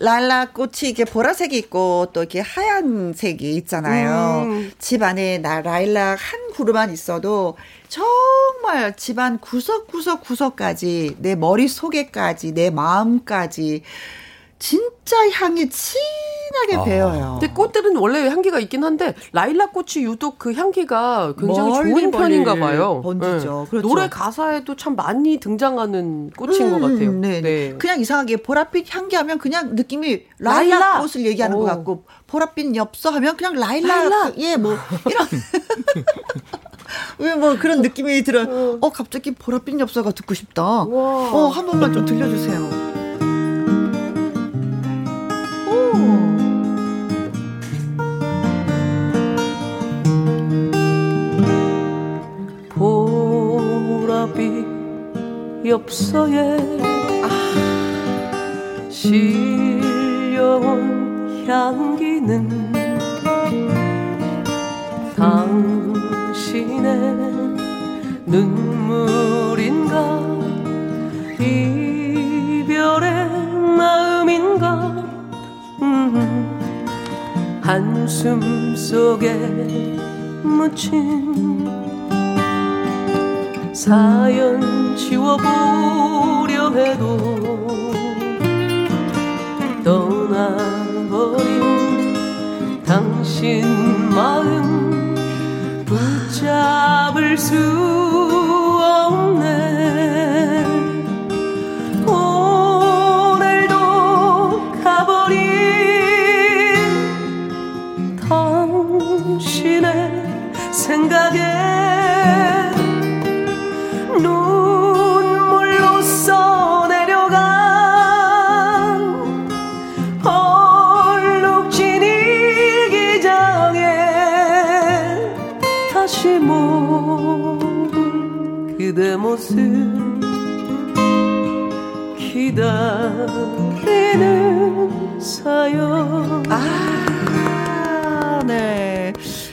랄라 꽃이 이게 보라색이 있고 또 이렇게 하얀색이 있잖아요. 음. 집 안에 나 라일락 한 그루만 있어도 정말 집안 구석구석 구석까지 내 머릿속에까지 내 마음까지 진짜 향이 진하게 아. 배어요. 근데 꽃들은 원래 향기가 있긴 한데 라일락 꽃이 유독 그 향기가 굉장히 멀리 좋은 멀리 편인가 봐요. 번지죠. 그렇죠. 노래 가사에도 참 많이 등장하는 꽃인 것 같아요. 음, 네, 네. 그냥 이상하게 보랏빛 향기 하면 그냥 느낌이 라일락, 라일락. 꽃을 얘기하는 것 오. 같고 보랏빛 엽서 하면 그냥 라일락, 라일락. 예뭐 이런 왜 뭐 그런 느낌이 들어. 어 갑자기 보랏빛 엽서가 듣고 싶다. 어한 번만 좀 들려주세요. 보랏빛 엽서에 실려온 향 눈물인가? 이별의 마음인가? 음, 한숨 속에 묻힌 사연 지워보려 해도 떠나버린 당신 마음 붙잡을 수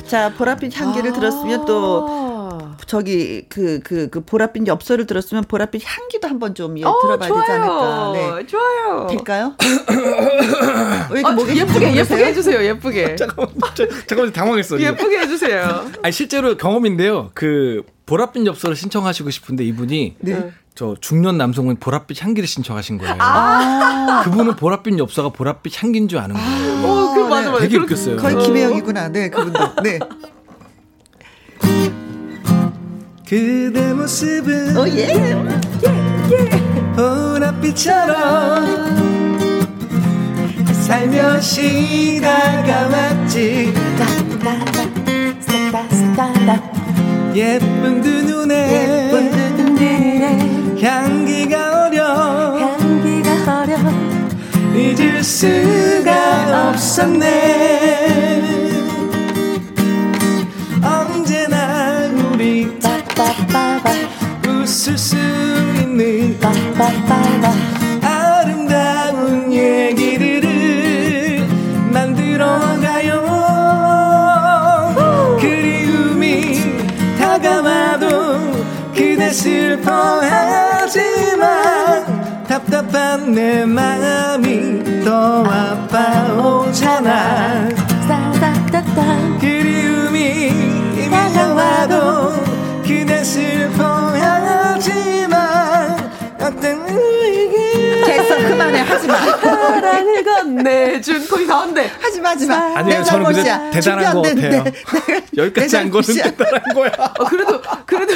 자 보랏빛 향기를 들었으면 또 아. 저기 그그 그 보랏빛 엽서를 들었으면 보랏빛 향기도 한번 좀 예, 어, 들어봐야 좋아요. 되지 않을까. 네. 좋아요. 될까요? 왜 이렇게 아, 예쁘게? 예쁘게 해주세요. 예쁘게. 잠깐만, 저- 잠깐만 당황했어. 예쁘게 해주세요. 아니 실제로 경험인데요. 그 보랏빛 엽서를 신청하시고 싶은데 이분이 네. 저 중년 남성은 보랏빛 향기를 신청하신 거예요. 아, 그분은 보랏빛 엽서가 보랏빛 향기인 줄 아는 거예요. 어, 그 맞아 맞아. 되게 그렇게- 웃겼어요. 거의 김혜영이구나. 네, 그분도. 네. 그대 모습은 어, 예. 보랏빛처럼 살며시 다가왔지 예쁜 두 눈에 수가 없었네. 언제나 우리 웃을 수 있는 아름다운 얘기들을 만들어가요. 그리움이 다가와도 그대 슬퍼하지만 답답한 내 마음이 더 아파오잖아 그리움이 다가와도 그대 슬퍼하지만 어떤 의기 됐어, 그만해. 하지 마. 사랑을 건네준 거기 가운데. 하지 마, 하지 마. 아니에요, 내 저는 근데 잘못이야. 대단한 안 같아요. 여기까지 내한 거는. 대단한 거야. 어, 그래도 그래도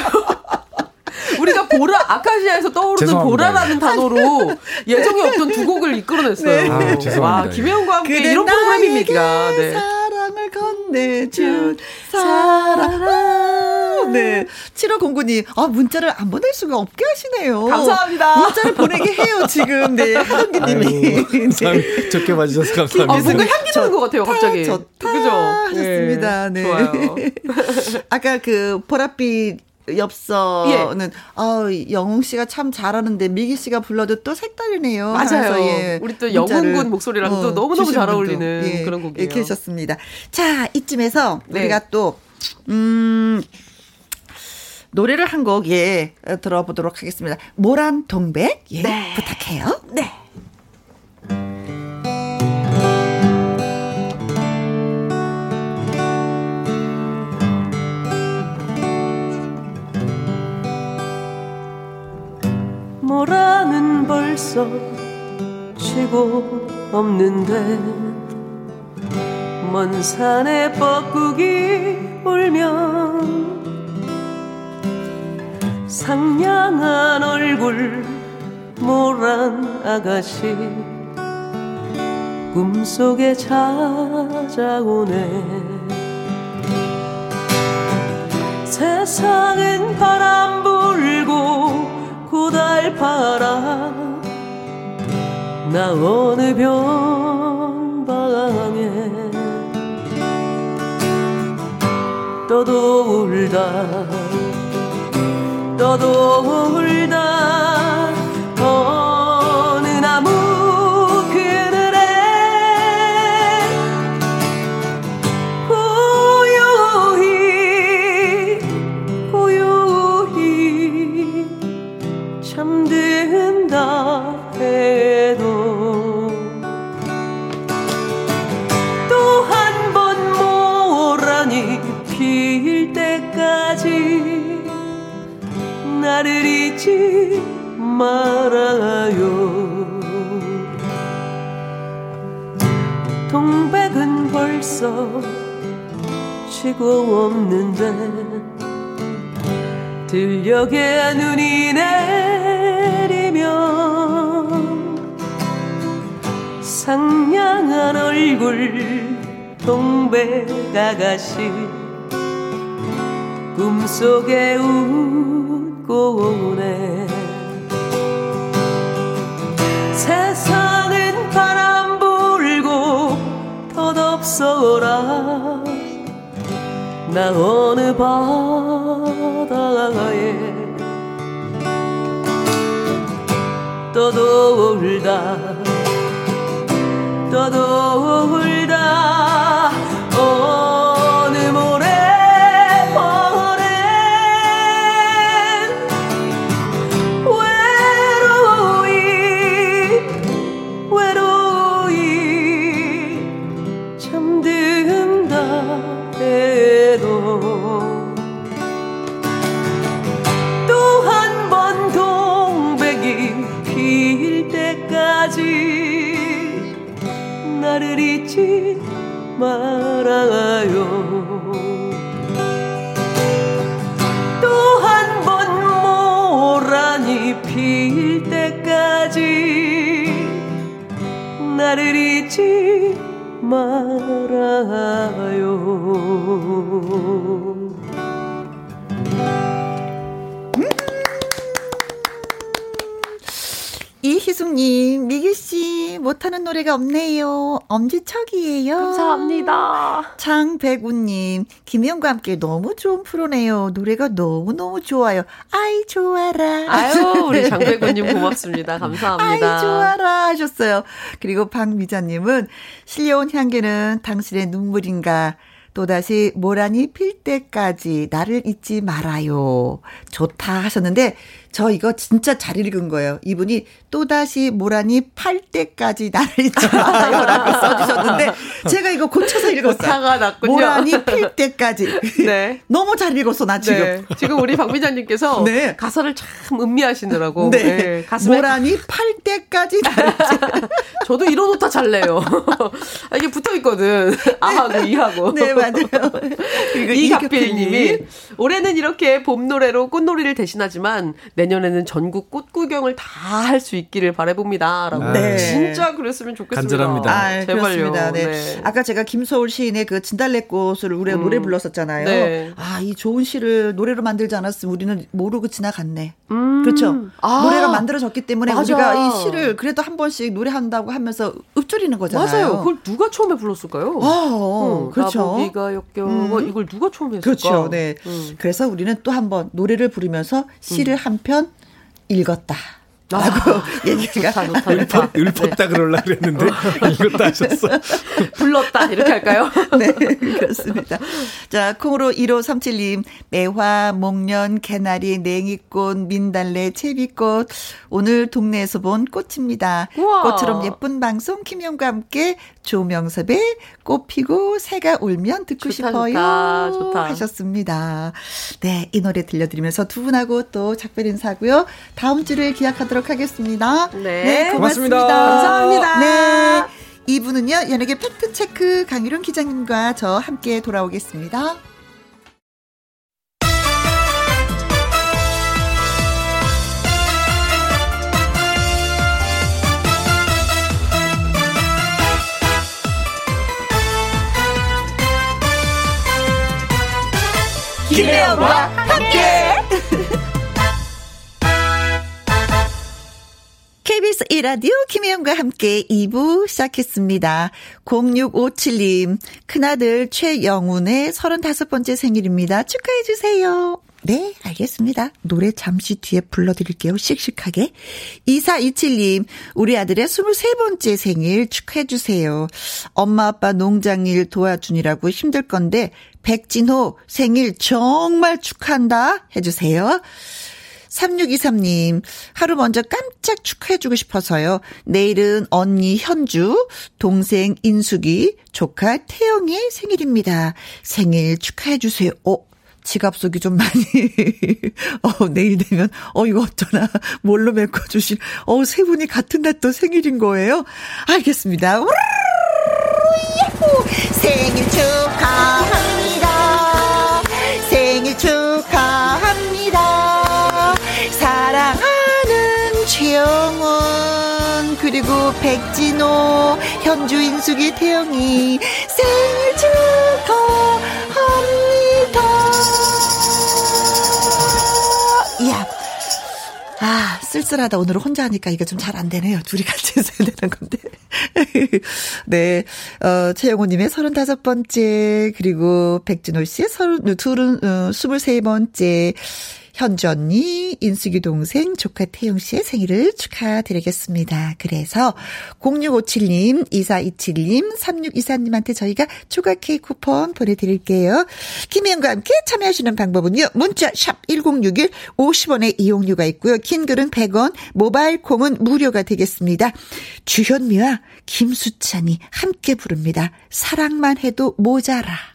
보라 아카시아에서 떠오르는 죄송합니다. 보라라는 단어로 예정에 없던 두 곡을 이끌어냈어요. 아, 죄송합니다. 와 김혜영과 함께 이런 프로그램입니다. 네. 사랑을 건네준 사랑. 네. 7509님, 아, 문자를 안 보낼 수가 없게 하시네요. 감사합니다. 문자를 보내게 해요, 지금. 네. 아이고, 감사합니다. 좋게 봐주셔서 아, 감사합니다. 뭔가 향기 나는 것 같아요, 갑자기. 좋다 그죠? 하셨습니다. 네. 네. 좋아요. 아까 그 보랏빛 엽서는 예. 아 영웅 씨가 참 잘하는데 미기 씨가 불러도 또 색다르네요. 맞아요. 예. 우리 또 영웅군 목소리랑 어, 또 너무 너무 잘 어울리는 예, 그런 곡이에요. 이렇게 하셨습니다. 자 이쯤에서 네. 우리가 또 음. 노래를 한 곡, 예, 들어보도록 하겠습니다. 모란 동백, 예, 네. 부탁해요. 네. 모라는 벌써 치고 없는데. 먼 산에 뻐꾸기 울면 상냥한 얼굴 모란 아가씨 꿈속에 찾아오네. 세상은 바람 고달파라. 나 어느 변방에 떠도 울다 떠도 울다 치고 없는데 들녘에 눈이 내리면 상냥한 얼굴 동백 아가씨 꿈속에 우 오네. 세상은 바람 불고 덧없어라 나 어느 바다에 떠돌다 떠돌다 나를 잊지 말아요 이희숙님, 미기씨, 못하는 노래가 없네요. 엄지척이에요. 감사합니다. 장백우님, 김영과 함께 너무 좋은 프로네요. 노래가 너무너무 좋아요. 아이, 좋아라. 아유, 우리 장백우님 고맙습니다. 감사합니다. 아이, 좋아라 하셨어요. 그리고 박미자님은, 실려온 향기는 당신의 눈물인가. 또다시 모란이 필 때까지 나를 잊지 말아요. 좋다 하셨는데, 저 이거 진짜 잘 읽은 거예요. 이분이 또다시 모란이 팔 때까지 나를 잊지 말아요 라고 써주셨는데 제가 이거 고쳐서 읽었어요. 사가 났군요. 모란이 필 때까지. 네. 너무 잘 읽었어 나 지금. 네. 지금 우리 박미자님께서 네. 가사를 참 음미하시느라고. 네. 네. 가슴에 모란이 팔 때까지 나를 저도 이런 옷다잘 내요. 아, 이게 붙어 있거든. 아하고 이하고. 네 맞아요. 이갑필님이 올해는 이렇게 봄 노래로 꽃놀이를 대신하지만 내 년에는 전국 꽃 구경을 다 할 수 있기를 바라봅니다라고. 네. 진짜 그랬으면 좋겠습니다. 간절합니다. 아, 제발요. 그렇습니다. 네. 네. 아까 제가 김서울 시인의 그 진달래꽃을 우리가 음. 노래 불렀었잖아요. 네. 아, 이 좋은 시를 노래로 만들지 않았으면 우리는 모르고 지나갔네. 음. 그렇죠. 아. 노래가 만들어졌기 때문에 맞아. 우리가 이 시를 그래도 한 번씩 노래한다고 하면서 읊조리는 거잖아요. 맞아요. 그걸 누가 처음에 불렀을까요? 아, 어, 어, 그렇죠. 나보기가 역겨워. 음. 이걸 누가 처음에 했을까? 그렇죠. 네. 음. 그래서 우리는 또 한 번 노래를 부르면서 시를 음. 한편 읽었다. 라고 아, 얘기가 좋다, 좋다, 좋다. 읊었다 네. 그러려 그랬는데 이것도 하셨어. 불렀다 이렇게 할까요? 네 그렇습니다. 자 콩으로 1537님 매화, 목련, 개나리, 냉이꽃, 민달래, 채비꽃 오늘 동네에서 본 꽃입니다. 우와. 꽃처럼 예쁜 방송 김영과 함께 조명섭의 꽃 피고 새가 울면 듣고 좋다, 싶어요. 좋다, 좋다. 하셨습니다. 네, 이 노래 들려드리면서 두 분하고 또 작별 인사고요. 다음 주를 기약하도록 하겠습니다. 네, 네 고맙습니다. 고맙습니다. 감사합니다. 네. 이분은요, 연예계 팩트체크 강유룡 기자님과 저 함께 돌아오겠습니다. 김혜영과 1라디오 김혜영과 함께 2부 시작했습니다. 0657님, 큰아들 최영훈의 35번째 생일입니다. 축하해주세요. 네, 알겠습니다. 노래 잠시 뒤에 불러드릴게요. 씩씩하게. 2427님, 우리 아들의 23번째 생일 축하해주세요. 엄마 아빠 농장일 도와주느라고 힘들 건데, 백진호 생일 정말 축하한다 해주세요. 3623님, 하루 먼저 깜짝 축하해주고 싶어서요. 내일은 언니 현주, 동생 인숙이, 조카 태영의 생일입니다. 생일 축하해주세요. 어, 지갑 속이 좀 많이, 어, 내일 되면, 어, 이거 어쩌나, 뭘로 메꿔주신, 어, 세 분이 같은 날 또 생일인 거예요? 알겠습니다. 생일 축하합니다. 그리고 백진호, 현주, 인숙이, 태영이 생일 축하합니다. 이야. 아, 쓸쓸하다. 오늘 혼자 하니까 이거 좀잘 안 되네요. 둘이 같이 해야 되는 건데. 네. 어, 최영호 님의 35번째, 그리고 백진호 씨의 30, 둘은, 어, 23번째. 현주 언니, 인숙이 동생, 조카 태용 씨의 생일을 축하드리겠습니다. 그래서 0657님, 2427님, 3624님한테 저희가 초과 케이크 쿠폰 보내드릴게요. 김혜영과 함께 참여하시는 방법은요. 문자 샵 1061, 50원의 이용료가 있고요. 긴 글은 100원, 모바일 콩은 무료가 되겠습니다. 주현미와 김수찬이 함께 부릅니다. 사랑만 해도 모자라.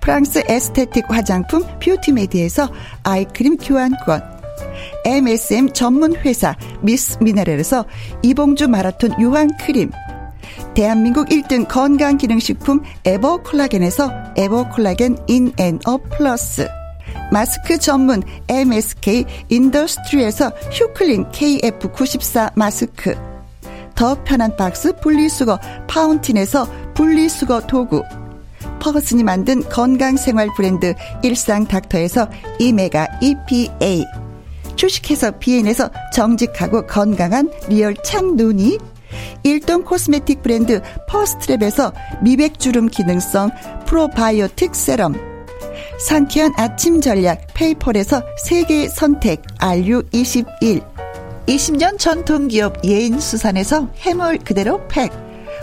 프랑스 에스테틱 화장품 뷰티메디에서 아이크림 교환권. MSM 전문 회사 미스 미네랄에서 이봉주 마라톤 유황 크림. 대한민국 1등 건강기능식품 에버콜라겐에서 에버콜라겐 인앤어 플러스. 마스크 전문 MSK 인더스트리에서 휴클린 KF94 마스크. 더 편한 박스 분리수거 파운틴에서 분리수거 도구 퍼거슨이 만든 건강생활 브랜드 일상닥터에서 오메가 EPA 주식회사 비엔에서 정직하고 건강한 리얼 참눈이 일동 코스메틱 브랜드 퍼스트랩에서 미백주름 기능성 프로바이오틱 세럼 상쾌한 아침 전략 페이펄에서 세계 선택 RU21 20년 전통기업 예인수산에서 해물 그대로 팩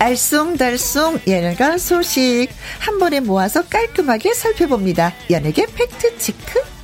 알쏭달쏭 연예가 소식 한 번에 모아서 깔끔하게 살펴봅니다. 연예계 팩트 체크.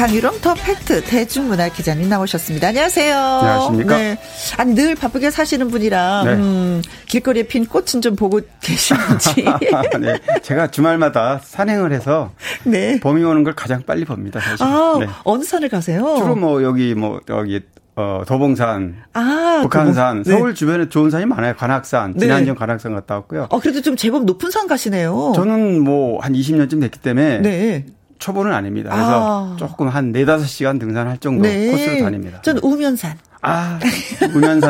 강유롱 더 팩트 대중문화 기자님 나오셨습니다. 안녕하세요. 안녕하십니까? 네. 아니 늘 바쁘게 사시는 분이라 네. 음, 길거리에 핀 꽃은 좀 보고 계시는지. 네, 제가 주말마다 산행을 해서 네. 봄이 오는 걸 가장 빨리 봅니다. 사실. 아 네. 어느 산을 가세요? 주로 뭐 여기 뭐 여기 어, 도봉산, 아 북한산, 네. 서울 주변에 좋은 산이 많아요. 관악산, 네. 지난주 관악산 갔다 왔고요. 어 그래도 좀 제법 높은 산 가시네요. 저는 뭐 한 20년쯤 됐기 때문에 네. 초보는 아닙니다. 그래서 아. 조금 한 4, 5시간 등산할 정도 네. 코스를 다닙니다. 전 우면산. 아,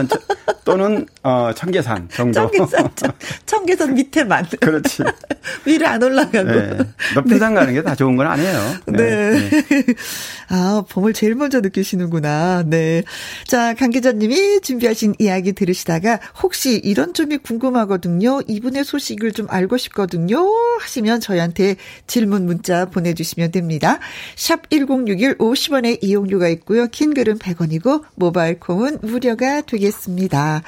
저- 또는 어, 청계산 정도. 청계산, 청- 청계산 밑에만. 그렇지. 위로 안 올라가고. 네. 높은 산 가는 게 다 좋은 건 아니에요. 네. 아, 봄을 제일 먼저 느끼시는구나. 네. 자, 강 기자님이 준비하신 이야기 들으시다가 혹시 이런 점이 궁금하거든요. 이분의 소식을 좀 알고 싶거든요. 하시면 저희한테 질문 문자 보내주시면 됩니다. 샵 1061 50원의 이용료가 있고요. 긴 글은 100원이고 모바일 콩은 무료가 되겠습니다.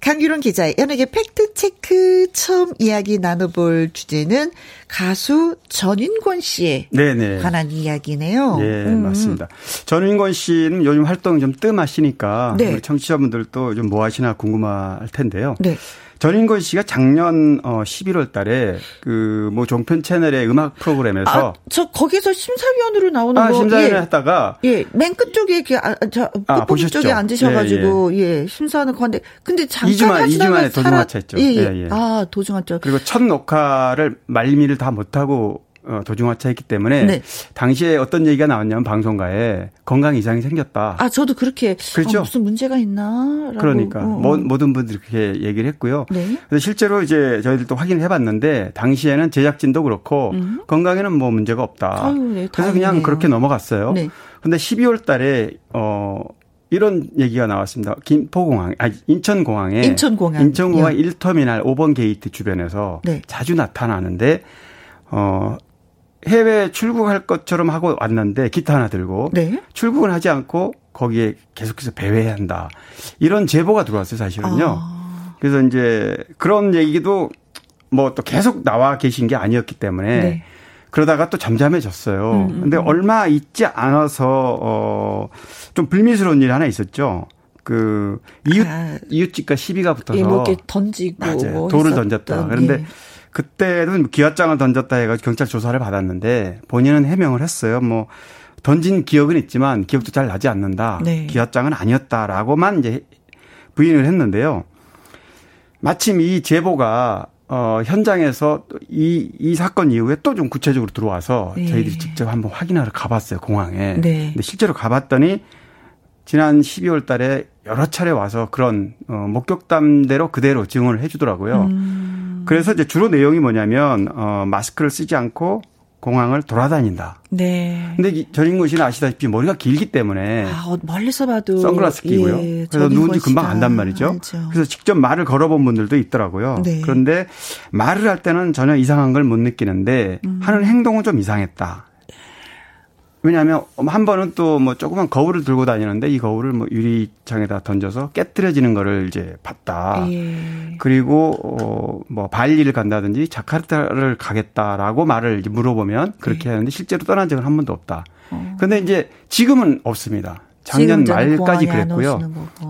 강규론 기자의 연예계 팩트체크 처음 이야기 나눠볼 주제는 가수 전인권 씨에 네네. 관한 이야기네요. 예, 음. 맞습니다. 전인권 씨는 요즘 활동이 좀 뜸하시니까 네. 청취자분들도 좀 뭐 하시나 궁금할 텐데요. 네. 전인권 씨가 작년 어 11월 달에 그 뭐 종편 채널의 음악 프로그램에서 아, 저 거기서 심사위원으로 나오는 아, 거. 심사위원을 예. 했다가 예, 맨 끝쪽에 이렇게 아, 저 아, 보셨죠? 쪽에 앉으셔 가지고 예, 심사하는 건데 근데 잠깐 이주 만에, 이주 하시다가 만에 살아- 도중하차 했죠. 예, 예. 예, 예. 아 도중하차. 그리고 첫 녹화를 말미를 다 못 하고 어, 도중하차했기 때문에 네. 당시에 어떤 얘기가 나왔냐면 방송가에 건강 이상이 생겼다. 아 저도 그렇게 그렇죠. 아, 무슨 문제가 있나? 그러니까 어, 어. 모, 모든 분들이 그렇게 얘기를 했고요. 네. 그래서 실제로 이제 저희들도 확인을 해봤는데 당시에는 제작진도 그렇고 건강에는 뭐 문제가 없다. 아유, 네, 그래서 그냥. 그렇게 넘어갔어요. 네. 근데 12월 달에 어 이런 얘기가 나왔습니다. 김포공항, 아니 인천공항에 인천공항. 인천공항 1터미널 5번 게이트 주변에서 네. 자주 나타나는데 어 해외 출국할 것처럼 하고 왔는데 기타 하나 들고 네. 출국은 하지 않고 거기에 계속해서 배회를 한다. 이런 제보가 들어왔어요, 사실은요. 아. 그래서 이제 그런 얘기도 뭐 또 계속 나와 계신 게 아니었기 때문에 네. 그러다가 또 잠잠해졌어요. 음, 근데 얼마 있지 않아서 어좀 불미스러운 일이 하나 있었죠. 그 이웃 아. 이웃집과 시비가 붙어서 예, 뭐 이렇게 던지고 맞아요. 돌을 했었던, 던졌다. 그런데 예. 그때는 기와장을 던졌다 해가지고 경찰 조사를 받았는데 본인은 해명을 했어요. 뭐 던진 기억은 있지만 기억도 잘 나지 않는다. 네. 기와장은 아니었다라고만 이제 부인을 했는데요. 마침 이 제보가 어 현장에서 이 이 사건 이후에 또 좀 구체적으로 들어와서 네. 저희들이 직접 한번 확인하러 가봤어요 공항에. 네. 근데 실제로 가봤더니 지난 12월 달에 여러 차례 와서 그런 어 목격담대로 그대로 증언을 해주더라고요. 음. 그래서 이제 주로 내용이 뭐냐면 어 마스크를 쓰지 않고 공항을 돌아다닌다. 네. 근데 이 전인권 씨는 아시다시피 머리가 길기 때문에 아, 어, 멀리서 봐도 선글라스 끼고요. 예, 그래서 누군지 금방. 안단 말이죠. 알죠. 그래서 직접 말을 걸어본 분들도 있더라고요. 네. 그런데 말을 할 때는 전혀 이상한 걸 못 느끼는데 음. 하는 행동은 좀 이상했다. 왜냐하면 한 번은 또 뭐 조그만 거울을 들고 다니는데 이 거울을 뭐 유리창에다 던져서 깨뜨려지는 거를 이제 봤다. 예. 그리고 어뭐 발리를 간다든지 자카르타를 가겠다라고 말을 이제 물어보면 그렇게 하는데 실제로 떠난 적은 한 번도 없다. 근데 이제 지금은 없습니다. 작년 말까지 그랬고요.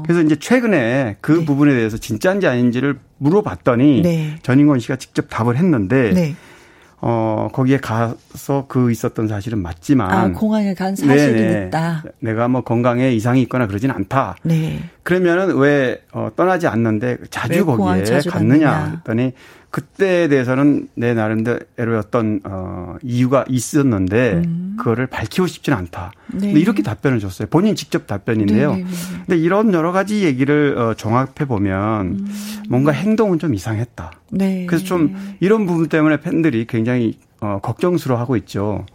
그래서 이제 최근에 그 네. 부분에 대해서 진짜인지 아닌지를 물어봤더니 네. 전인권 씨가 직접 답을 했는데 네. 어 거기에 가서 그 있었던 사실은 맞지만 아, 공항에 간 사실은 네네. 있다. 내가 뭐 건강에 이상이 있거나 그러진 않다. 네. 그러면은 왜 어, 떠나지 않는데 왜 자주 거기에 자주 갔느냐 갔느냐. 했더니 그때에 대해서는 내 나름대로 어떤 어 이유가 있었는데 음. 그거를 밝히고 싶지는 않다. 네. 이렇게 답변을 줬어요. 본인 직접 답변인데요. 네네. 네, 네. 근데 이런 여러 가지 얘기를 어 종합해 보면 음. 뭔가 행동은 좀 이상했다. 네. 그래서 좀 이런 부분 때문에 팬들이 굉장히 어 걱정스러워하고 있죠.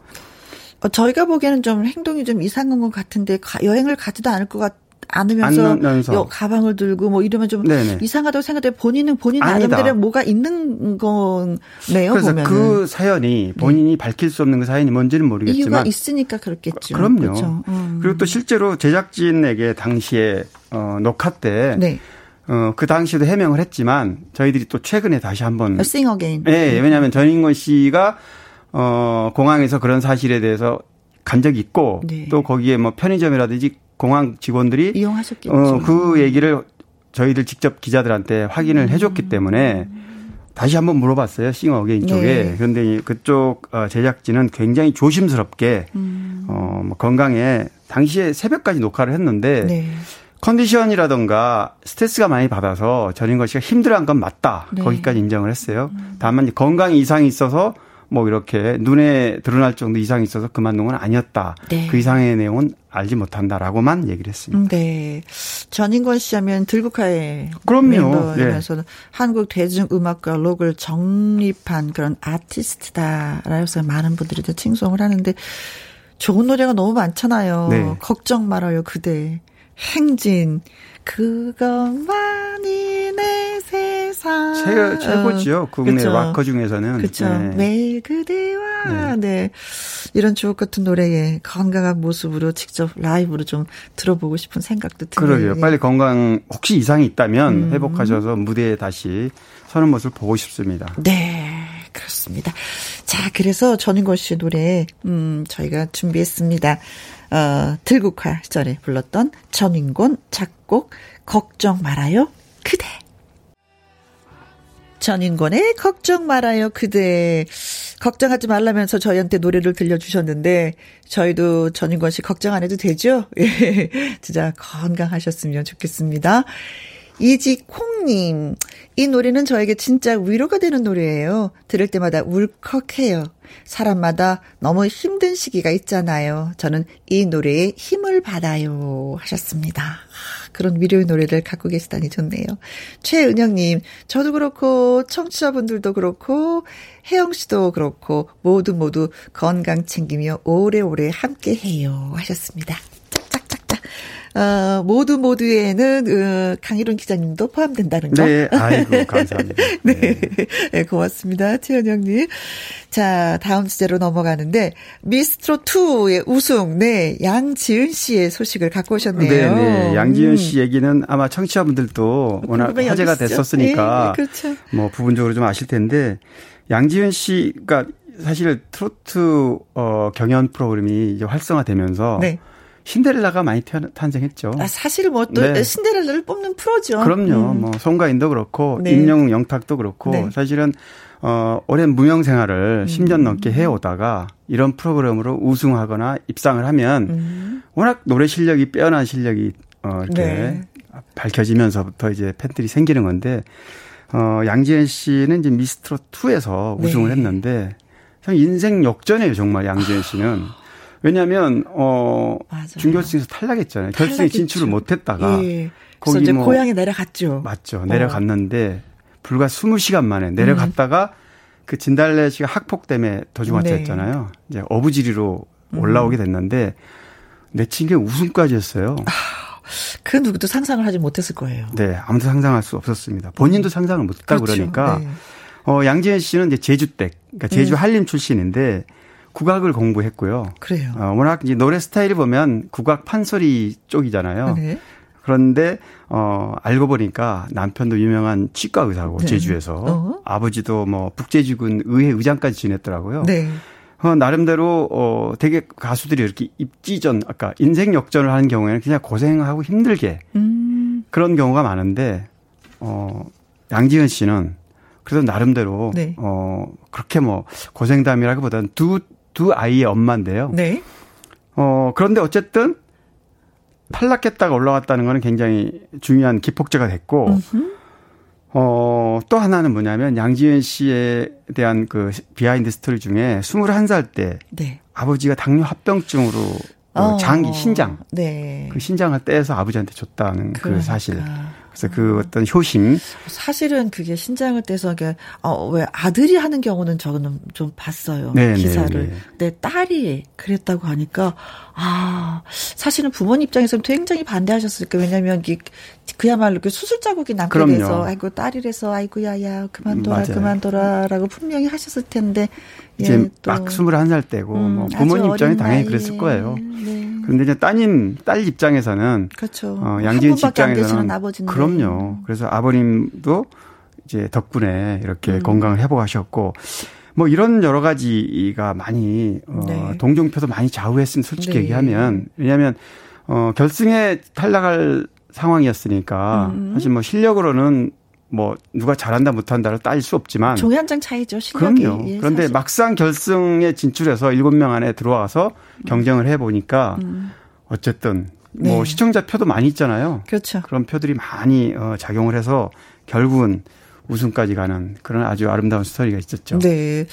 어, 저희가 보기에는 좀 행동이 좀 이상한 것 같은데 여행을 가지도 않을 것 같. 않으면서 요 가방을 들고 뭐 이러면 좀 네네. 이상하다고 생각해 본인은 본인 나름대로 뭐가 있는 거네요. 그래서 보면은. 그 사연이 본인이 네. 밝힐 수 없는 그 사연이 뭔지는 모르겠지만 이유가 있으니까 그렇겠죠. 그럼요. 그렇죠. 음. 그리고 또 실제로 제작진에게 당시에 어, 녹화 때 네. 어, 그 당시에도 해명을 했지만 저희들이 또 최근에 다시 한번 싱 어게인. 네, 왜냐하면 전인권 씨가 어, 공항에서 그런 사실에 대해서 간 적이 있고 네. 또 거기에 뭐 편의점이라든지 공항 직원들이 이용하셨겠죠. 어, 그 얘기를 저희들 직접 기자들한테 확인을 음. 해줬기 때문에 다시 한번 물어봤어요 싱어게인 쪽에 네. 그런데 그쪽 어, 제작진은 굉장히 조심스럽게 음. 어, 뭐 건강에 당시에 새벽까지 녹화를 했는데 네. 컨디션이라던가 스트레스가 많이 받아서 전인권 씨가 힘들어한 건 맞다 네. 거기까지 인정을 했어요. 음. 다만 건강 이상이 있어서 뭐 이렇게 눈에 드러날 정도 이상이 있어서 그만둔 건 아니었다. 네. 그 이상의 내용은 알지 못한다라고만 얘기를 했습니다. 네. 전인권 씨 하면 들국화의 그럼요. 멤버면서 네. 한국 대중음악가 록을 정립한 그런 아티스트다라고 해서 많은 분들이 칭송을 하는데 좋은 노래가 너무 많잖아요. 네. 걱정 말아요 그대. 행진 그것만이 내 세상. 최, 최고지요. 국내 그쵸. 락커 중에서는. 그렇죠. 네. 매일 그대와 네. 네. 이런 주옥 같은 노래에 건강한 모습으로 직접 라이브로 좀 들어보고 싶은 생각도 드네요. 그러게요. 빨리 건강 혹시 이상이 있다면 음. 회복하셔서 무대에 다시 서는 모습을 보고 싶습니다. 네. 그렇습니다. 자, 그래서 전인권 씨 노래 음 저희가 준비했습니다. 어, 들국화 시절에 불렀던 전인권 작곡 걱정 말아요 그대. 전인권의 걱정 말아요 그대. 걱정하지 말라면서 저희한테 노래를 들려주셨는데 저희도 전인권 씨 걱정 안 해도 되죠? 예. 진짜 건강하셨으면 좋겠습니다. 이지콩님, 이 노래는 저에게 진짜 위로가 되는 노래예요. 들을 때마다 울컥해요. 사람마다 너무 힘든 시기가 있잖아요. 저는 이 노래에 힘을 받아요. 하셨습니다. 그런 위로의 노래를 갖고 계시다니 좋네요. 최은영님, 저도 그렇고, 청취자분들도 그렇고, 혜영 씨도 그렇고, 모두 모두 건강 챙기며 오래오래 함께 해요. 하셨습니다. 어, 모두 모두에는 어, 강희론 기자님도 포함된다는 거. 네, 아이고 감사합니다. 네. 네. 네, 고맙습니다, 최현영님. 자, 다음 주제로 넘어가는데 미스트로 2의 우승, 네, 양지은 씨의 소식을 갖고 오셨네요. 네, 네, 양지은 씨 음. 얘기는 아마 청취자분들도 워낙 화제가 됐었으니까, 네, 그렇죠. 뭐 부분적으로 좀 아실 텐데 양지은 씨가 사실 트로트 어 경연 프로그램이 이제 활성화되면서. 네. 신데렐라가 많이 탄생했죠. 아, 사실 뭐또 네. 신데렐라를 뽑는 프로죠. 그럼요. 음. 뭐 송가인도 그렇고 네. 임영웅 영탁도 그렇고 네. 사실은 어 오랜 무명 생활을 음. 10년 넘게 해 오다가 이런 프로그램으로 우승하거나 입상을 하면 음. 워낙 노래 실력이 빼어난 실력이 어 이렇게 네. 밝혀지면서부터 이제 팬들이 생기는 건데 어 양지은 씨는 이제 미스트롯 2에서 우승을 했는데 참 인생 역전이에요, 정말 양지은 씨는. 왜냐하면 어 맞아요. 준결승에서 탈락했잖아요. 결승에 진출을 못했다가 예. 거기 이제 뭐 고향에 내려갔죠. 맞죠. 내려갔는데 어. 불과 20시간 만에 내려갔다가 음. 그 진달래 씨가 학폭 때문에 도주마차였잖아요. 네. 이제 어부지리로 음. 올라오게 됐는데 내친 게 우승까지 했어요. 아, 그 누구도 상상을 하지 못했을 거예요. 네, 아무도 상상할 수 없었습니다. 본인도 음. 상상을 못했다 그렇죠. 그러니까 네. 어 양지은 씨는 이제 제주댁, 그러니까 제주 음. 한림 출신인데 국악을 공부했고요. 그래요. 어, 워낙 이제 노래 스타일을 보면 국악 판소리 쪽이잖아요. 네. 그런데 어 알고 보니까 남편도 유명한 치과 의사고 네. 제주에서 어 아버지도 뭐 북제주군 의회 의장까지 지냈더라고요. 네. 어 나름대로 어 되게 가수들이 이렇게 입지전 아까 인생 역전을 하는 경우에는 그냥 고생하고 힘들게 음. 그런 경우가 많은데 어 양지은 씨는 그래도 나름대로 네. 어 그렇게 뭐 고생담이라기보다는 두 두 아이의 엄마인데요. 네. 어, 그런데 어쨌든 탈락했다가 올라갔다는 거는 굉장히 중요한 기폭제가 됐고. 어, 또 하나는 뭐냐면 양지은 씨에 대한 그 비하인드 스토리 중에 21살 때 네. 아버지가 당뇨 합병증으로 그 어, 장기 신장 네. 그 신장을 떼서 아버지한테 줬다는 그 그러니까. 그 사실 그래서 그 어떤 효심. 사실은 그게 신장을 떼서 이게 어, 왜 아들이 하는 경우는 저는 좀 봤어요. 네, 네 기사를. 네, 네. 딸이 그랬다고 하니까 아 사실은 부모님 입장에서는 굉장히 반대하셨을 거예요. 왜냐하면 이 그야말로 그 수술 자국이 남게 돼서 아이고 딸이래서 아이고야야 그만둬라 음, 그만둬라라고 분명히 하셨을 텐데 이제 예, 막 21살 때고 음, 뭐 부모님 입장에 당연히 그랬을 거예요. 네. 그런데 이제 따님 딸 입장에서는 그렇죠. 어, 양지은 씨 입장에서는 그럼요. 그래서 아버님도 이제 덕분에 이렇게 음. 건강을 회복하셨고 뭐 이런 여러 가지가 많이 어 네. 동정표도 많이 좌우했으면 솔직히 네. 얘기하면 왜냐하면 어 결승에 탈락할 상황이었으니까 음. 사실 뭐 실력으로는 뭐 누가 잘한다 못한다를 따질 수 없지만 종이 한장 차이죠 실력이. 그럼요. 예, 그런데 사실. 막상 결승에 진출해서 일곱 명 안에 들어와서 경쟁을 해 보니까 음. 어쨌든 뭐 네. 시청자 표도 많이 있잖아요. 그렇죠. 그런 표들이 많이 어 작용을 해서 결국은 우승까지 가는 그런 아주 아름다운 스토리가 있었죠. 네.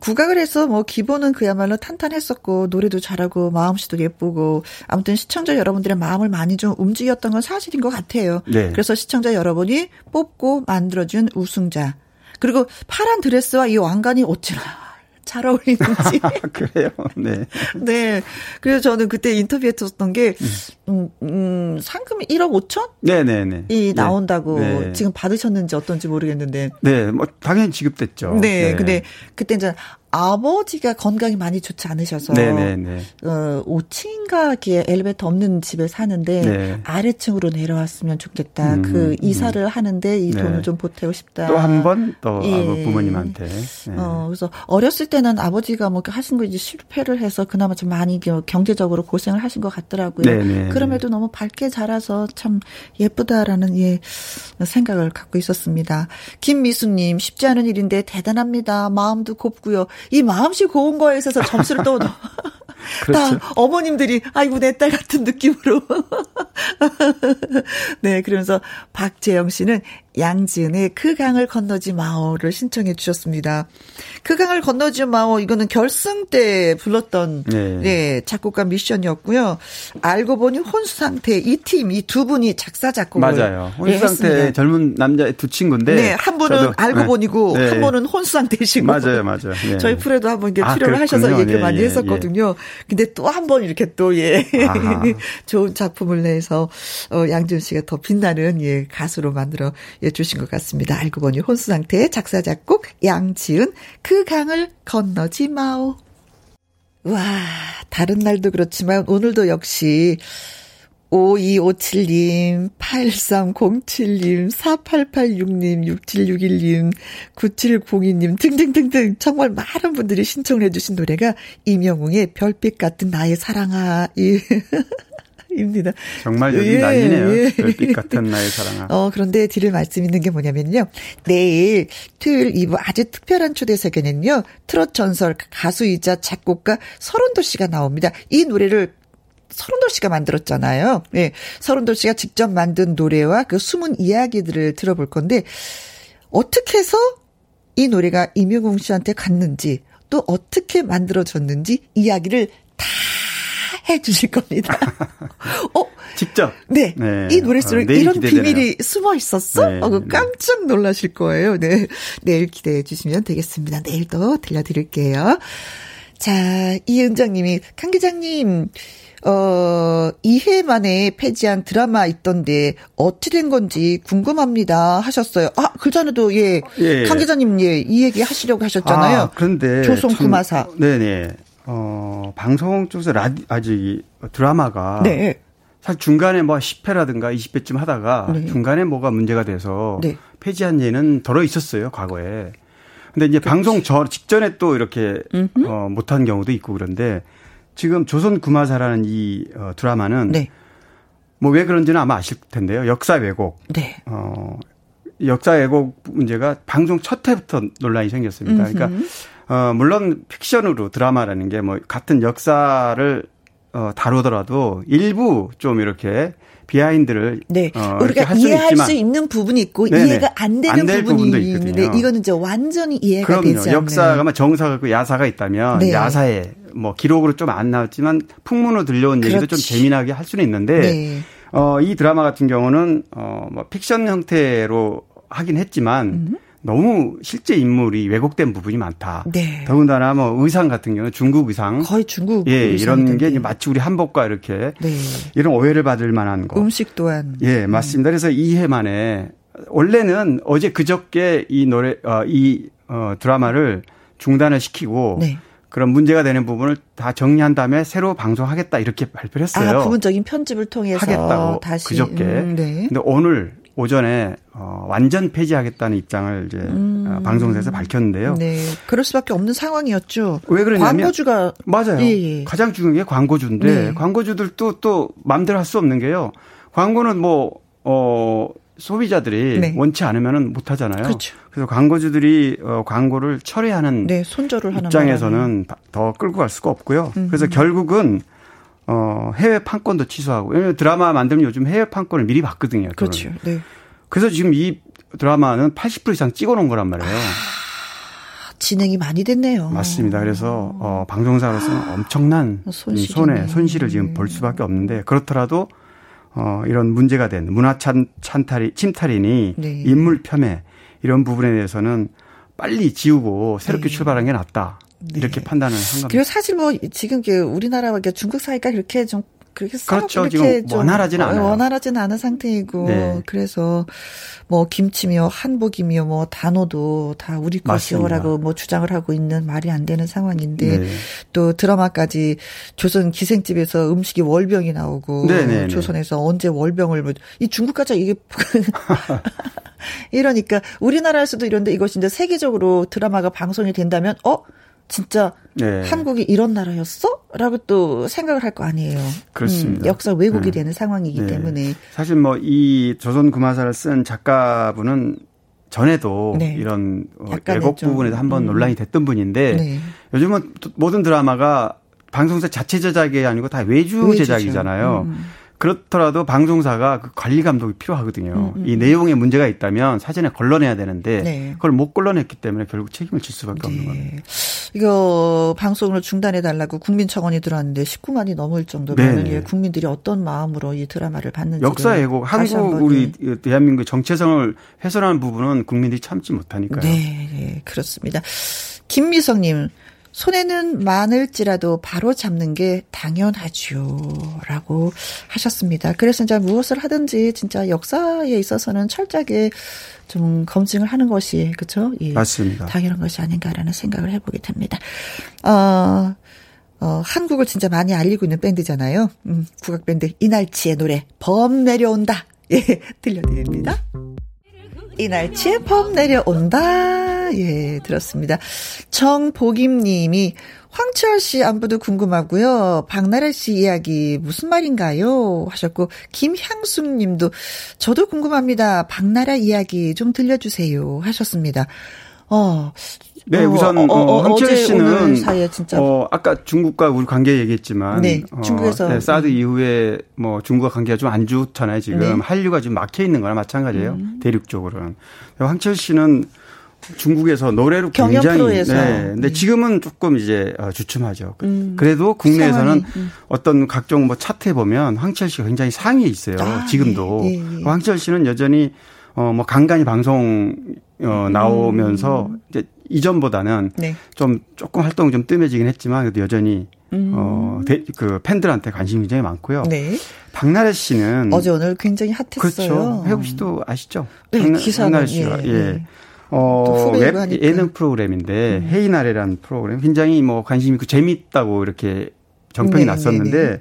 국악을 해서 뭐 기본은 그야말로 탄탄했었고 노래도 잘하고 마음씨도 예쁘고 아무튼 시청자 여러분들의 마음을 많이 좀 움직였던 건 사실인 것 같아요. 네. 그래서 시청자 여러분이 뽑고 만들어준 우승자. 그리고 파란 드레스와 이 왕관이 어찌나 잘 어울리는지. 그래요. 네. 네. 그래서 저는 그때 인터뷰했었던 게, 음, 음, 상금이 1억 5천? 네네네. 이 네. 나온다고 네. 지금 받으셨는지 어떤지 모르겠는데. 네. 뭐, 당연히 지급됐죠. 네. 네. 근데 그때 이제 아버지가 건강이 많이 좋지 않으셔서 네네네. 어 5층인가 이렇게 엘리베이터 없는 집에 사는데 네. 아래층으로 내려왔으면 좋겠다. 음, 그 음. 이사를 음. 하는데 이 네. 돈을 좀 보태고 싶다. 또 한 번또 예. 부모님한테. 네. 어 그래서 어렸을 때는 아버지가 뭐 하신 거 이제 실패를 해서 그나마 좀 많이 경제적으로 고생을 하신 것 같더라고요. 네네. 그럼에도 너무 밝게 자라서 참 예쁘다라는 예 생각을 갖고 있었습니다. 김미수님 쉽지 않은 일인데 대단합니다. 마음도 곱고요. 이 마음씨 고운 거에 있어서 점수를 또 그렇죠. 다 어머님들이 아이고 내 딸 같은 느낌으로 네 그러면서 박재영 씨는 양지은의 그 강을 건너지 마오를 신청해 주셨습니다. 그 강을 건너지 마오 이거는 결승 때 불렀던 네. 네 작곡가 미션이었고요. 알고 보니 혼수 상태 이 팀 이 두 분이 작사 작곡을 맞아요. 혼수 상태 네, 젊은 남자 두 친구인데 네, 한 분은 저도, 알고 네. 보니고 네. 한 분은 혼수 상태시고 맞아요, 맞아요. 네. 저희 프로도 한번 이게 아, 필요를 아, 하셔서 얘기를 예, 많이 예, 했었거든요. 예. 근데 또 한 번 이렇게 또 예. 좋은 작품을 내서 어 양준 씨가 더 빛나는 예 가수로 만들어 주신 것 같습니다. 알고 보니 혼수 상태 작사 작곡 양지은 그 강을 건너지 마오. 와 다른 날도 그렇지만 오늘도 역시 5257님, 8307님, 4886님, 6761님, 9702님 등등등등 정말 많은 분들이 신청을 해주신 노래가 이명웅의 별빛 같은 나의 사랑아. 입니다. 정말 요즘 예, 난리네요. 예. 별빛 같은 나의 사랑아. 어, 그런데 드릴 말씀 있는 게 뭐냐면요. 내일 토요일 2부 아주 특별한 초대석에는요. 트롯 전설 가수이자 작곡가 서른도 씨가 나옵니다. 이 노래를 서른도 씨가 만들었잖아요. 예. 서른도 씨가 직접 만든 노래와 그 숨은 이야기들을 들어볼 건데 어떻게 해서 이 노래가 임영웅 씨한테 갔는지 또 어떻게 만들어졌는지 이야기를 다 해 주실 겁니다. 어? 직접? 네. 네. 이 노래 속에 어, 이런 기대되네요. 비밀이 숨어 있었어? 네, 어, 그 깜짝 놀라실 거예요. 네. 내일 기대해 주시면 되겠습니다. 내일 또 들려드릴게요. 자, 이은정 님이, 강 기장님, 어, 2회 만에 폐지한 드라마 있던데 어떻게 된 건지 궁금합니다 하셨어요. 아, 그 전에도 예, 예. 강 기자님 예, 이 얘기 하시려고 하셨잖아요. 아, 그런데 조선 구마사. 네네. 어, 방송 쪽에서 라디, 아직 드라마가. 네. 사실 중간에 뭐 10회라든가 20회쯤 하다가 네. 중간에 뭐가 문제가 돼서 네. 폐지한 예는 덜어 있었어요, 과거에. 근데 이제 그렇지. 방송 저 직전에 또 이렇게 어, 못한 경우도 있고 그런데 지금 조선 구마사라는 이 어, 드라마는 네. 뭐왜 그런지는 아마 아실 텐데요. 역사 왜곡. 네. 어, 역사 왜곡 문제가 방송 첫 해부터 논란이 생겼습니다. 음흠. 그러니까 어, 물론 픽션으로 드라마라는 게 뭐 같은 역사를 어, 다루더라도 일부 좀 이렇게 비하인드를 네. 어, 우리가 이해할 있지만. 수 있는 부분이 있고 네네. 이해가 안 되는 안 부분이 있는데 이거는 이제 완전히 이해가 그럼요. 되지 않는. 역사가 정사가 그 야사가 있다면 네. 야사에 뭐 기록으로 좀 안 나왔지만 풍문으로 들려온 그렇지. 얘기도 좀 재미나게 할 수는 있는데 네. 어, 이 드라마 같은 경우는 어, 뭐 픽션 형태로 하긴 했지만 음. 너무 실제 인물이 왜곡된 부분이 많다. 네. 더군다나 뭐 의상 같은 경우는 중국 의상. 거의 중국 예, 이런 게 마치 우리 한복과 이렇게 네. 이런 오해를 받을 만한 거. 음식 또한. 예, 맞습니다. 그래서 2회 만에 원래는 어제 그저께 이 노래 어, 이 어, 드라마를 중단을 시키고 네. 그런 문제가 되는 부분을 다 정리한 다음에 새로 방송하겠다 이렇게 발표를 했어요. 아, 부분적인 편집을 통해서 하겠다고 다시 그저께. 음, 네. 근데 오늘 오전에 어, 완전 폐지하겠다는 입장을 이제 음. 어, 방송사에서 밝혔는데요. 네, 그럴 수밖에 없는 상황이었죠. 왜 그러냐면 광고주가 맞아요. 예, 예. 가장 중요한 게 광고주인데 네. 광고주들도 또 마음대로 할 수 없는 게요. 광고는 뭐 어. 소비자들이 네. 원치 않으면 못 하잖아요. 그렇죠. 그래서 광고주들이 어, 광고를 철회하는 네, 손절을 입장에서는 더 끌고 갈 수가 없고요. 음. 그래서 결국은 어, 해외 판권도 취소하고 왜냐면 드라마 만들면 요즘 해외 판권을 미리 받거든요. 그렇죠. 네. 그래서 지금 이 드라마는 80% 이상 찍어 놓은 거란 말이에요. 아, 진행이 많이 됐네요. 맞습니다. 그래서 어, 방송사로서는 엄청난 손실이네. 손해, 손실을 지금 볼 수밖에 없는데 그렇더라도 어, 이런 문제가 된 문화 찬, 찬탈이, 침탈이니 네. 인물 폄훼 이런 부분에 대해서는 빨리 지우고 새롭게 네. 출발하는 게 낫다. 이렇게 네. 판단을 한 겁니다. 그리고 사실 뭐 지금 우리나라와 중국 사이가 그렇게 좀 그렇게 그렇죠. 지금 원활하지는 않아요. 원활하지는 않은 상태이고 네. 그래서 뭐 김치며 한복이며 뭐 단어도 다 우리 것이요라고 뭐 주장을 하고 있는 말이 안 되는 상황인데 네. 또 드라마까지 조선 기생집에서 음식이 월병이 나오고 네네네. 네, 네. 조선에서 언제 월병을 뭐 이 중국까지 이게 이러니까 우리나라에서도 이런데 이것이 이제 세계적으로 드라마가 방송이 된다면 어 진짜 네. 한국이 이런 나라였어? 라고 또 생각을 할 거 아니에요. 그렇습니다. 음, 역사 왜곡이 네. 되는 상황이기 네. 때문에. 사실 뭐 이 조선 구마사를 쓴 작가분은 전에도 네. 이런 어, 왜곡 부분에서 한번 음. 논란이 됐던 분인데 네. 요즘은 모든 드라마가 방송사 자체 제작이 아니고 다 외주 외주죠. 제작이잖아요. 음. 그렇더라도 방송사가 그 관리 감독이 필요하거든요. 음, 음. 이 내용에 문제가 있다면 사전에 걸러내야 되는데 네. 그걸 못 걸러냈기 때문에 결국 책임을 질 수밖에 네. 없는 겁니다. 이거 방송을 중단해 달라고 국민 청원이 들어왔는데 19만이 넘을 정도면 네. 예, 국민들이 어떤 마음으로 이 드라마를 봤는지 역사 왜곡 한국 우리 대한민국 정체성을 훼손하는 부분은 국민들이 참지 못하니까요. 네, 네 그렇습니다. 김미성님 손에는 많을지라도 바로 잡는 게 당연하죠. 라고 하셨습니다. 그래서 이제 무엇을 하든지 진짜 역사에 있어서는 철저하게 좀 검증을 하는 것이, 그쵸? 예, 맞습니다. 당연한 것이 아닌가라는 생각을 해보게 됩니다. 어, 어, 한국을 진짜 많이 알리고 있는 밴드잖아요. 음, 국악밴드 이날치의 노래, 범 내려온다. 예, 들려드립니다. 이날치의 범 내려온다. 예, 들었습니다. 정복임 님이 황철 씨 안부도 궁금하고요. 박나래 씨 이야기 무슨 말인가요? 하셨고 김향숙 님도 저도 궁금합니다. 박나라 이야기 좀 들려주세요. 하셨습니다. 어, 네, 어, 우선 어, 어, 어 황철 씨는 사이에 진짜 어, 아까 중국과 우리 관계 얘기했지만 네, 중국에서 어, 네, 사드 음. 이후에 뭐 중국과 관계가 좀 안 좋잖아요. 지금 네. 한류가 지금 막혀 있는 거나 마찬가지예요. 음. 대륙적으로는. 황철 씨는 중국에서 노래로 굉장히 프로에서. 네. 근데 네. 지금은 조금 이제 어, 주춤하죠. 음. 그래도 국내에서는 음. 어떤 각종 뭐 차트에 보면 황철 씨가 굉장히 상위에 있어요. 아, 지금도. 예, 예, 예. 황철 씨는 여전히 어뭐 간간히 방송 어 나오면서 음. 이제 이전보다는 네. 좀 조금 활동이 좀 뜸해지긴 했지만 그래도 여전히 음. 어, 대, 그 팬들한테 관심이 굉장히 많고요. 네. 박나래 씨는 어제 오늘 굉장히 핫했어요. 그렇죠. 혜국 씨도 아시죠? 네, 박나, 기사는 박나래 씨가 예. 예. 예. 어, 웹 예능 프로그램인데 음. 헤이나래라는 프로그램 굉장히 뭐 관심이 있고 재미있다고 이렇게 정평이 네, 났었는데 네, 네.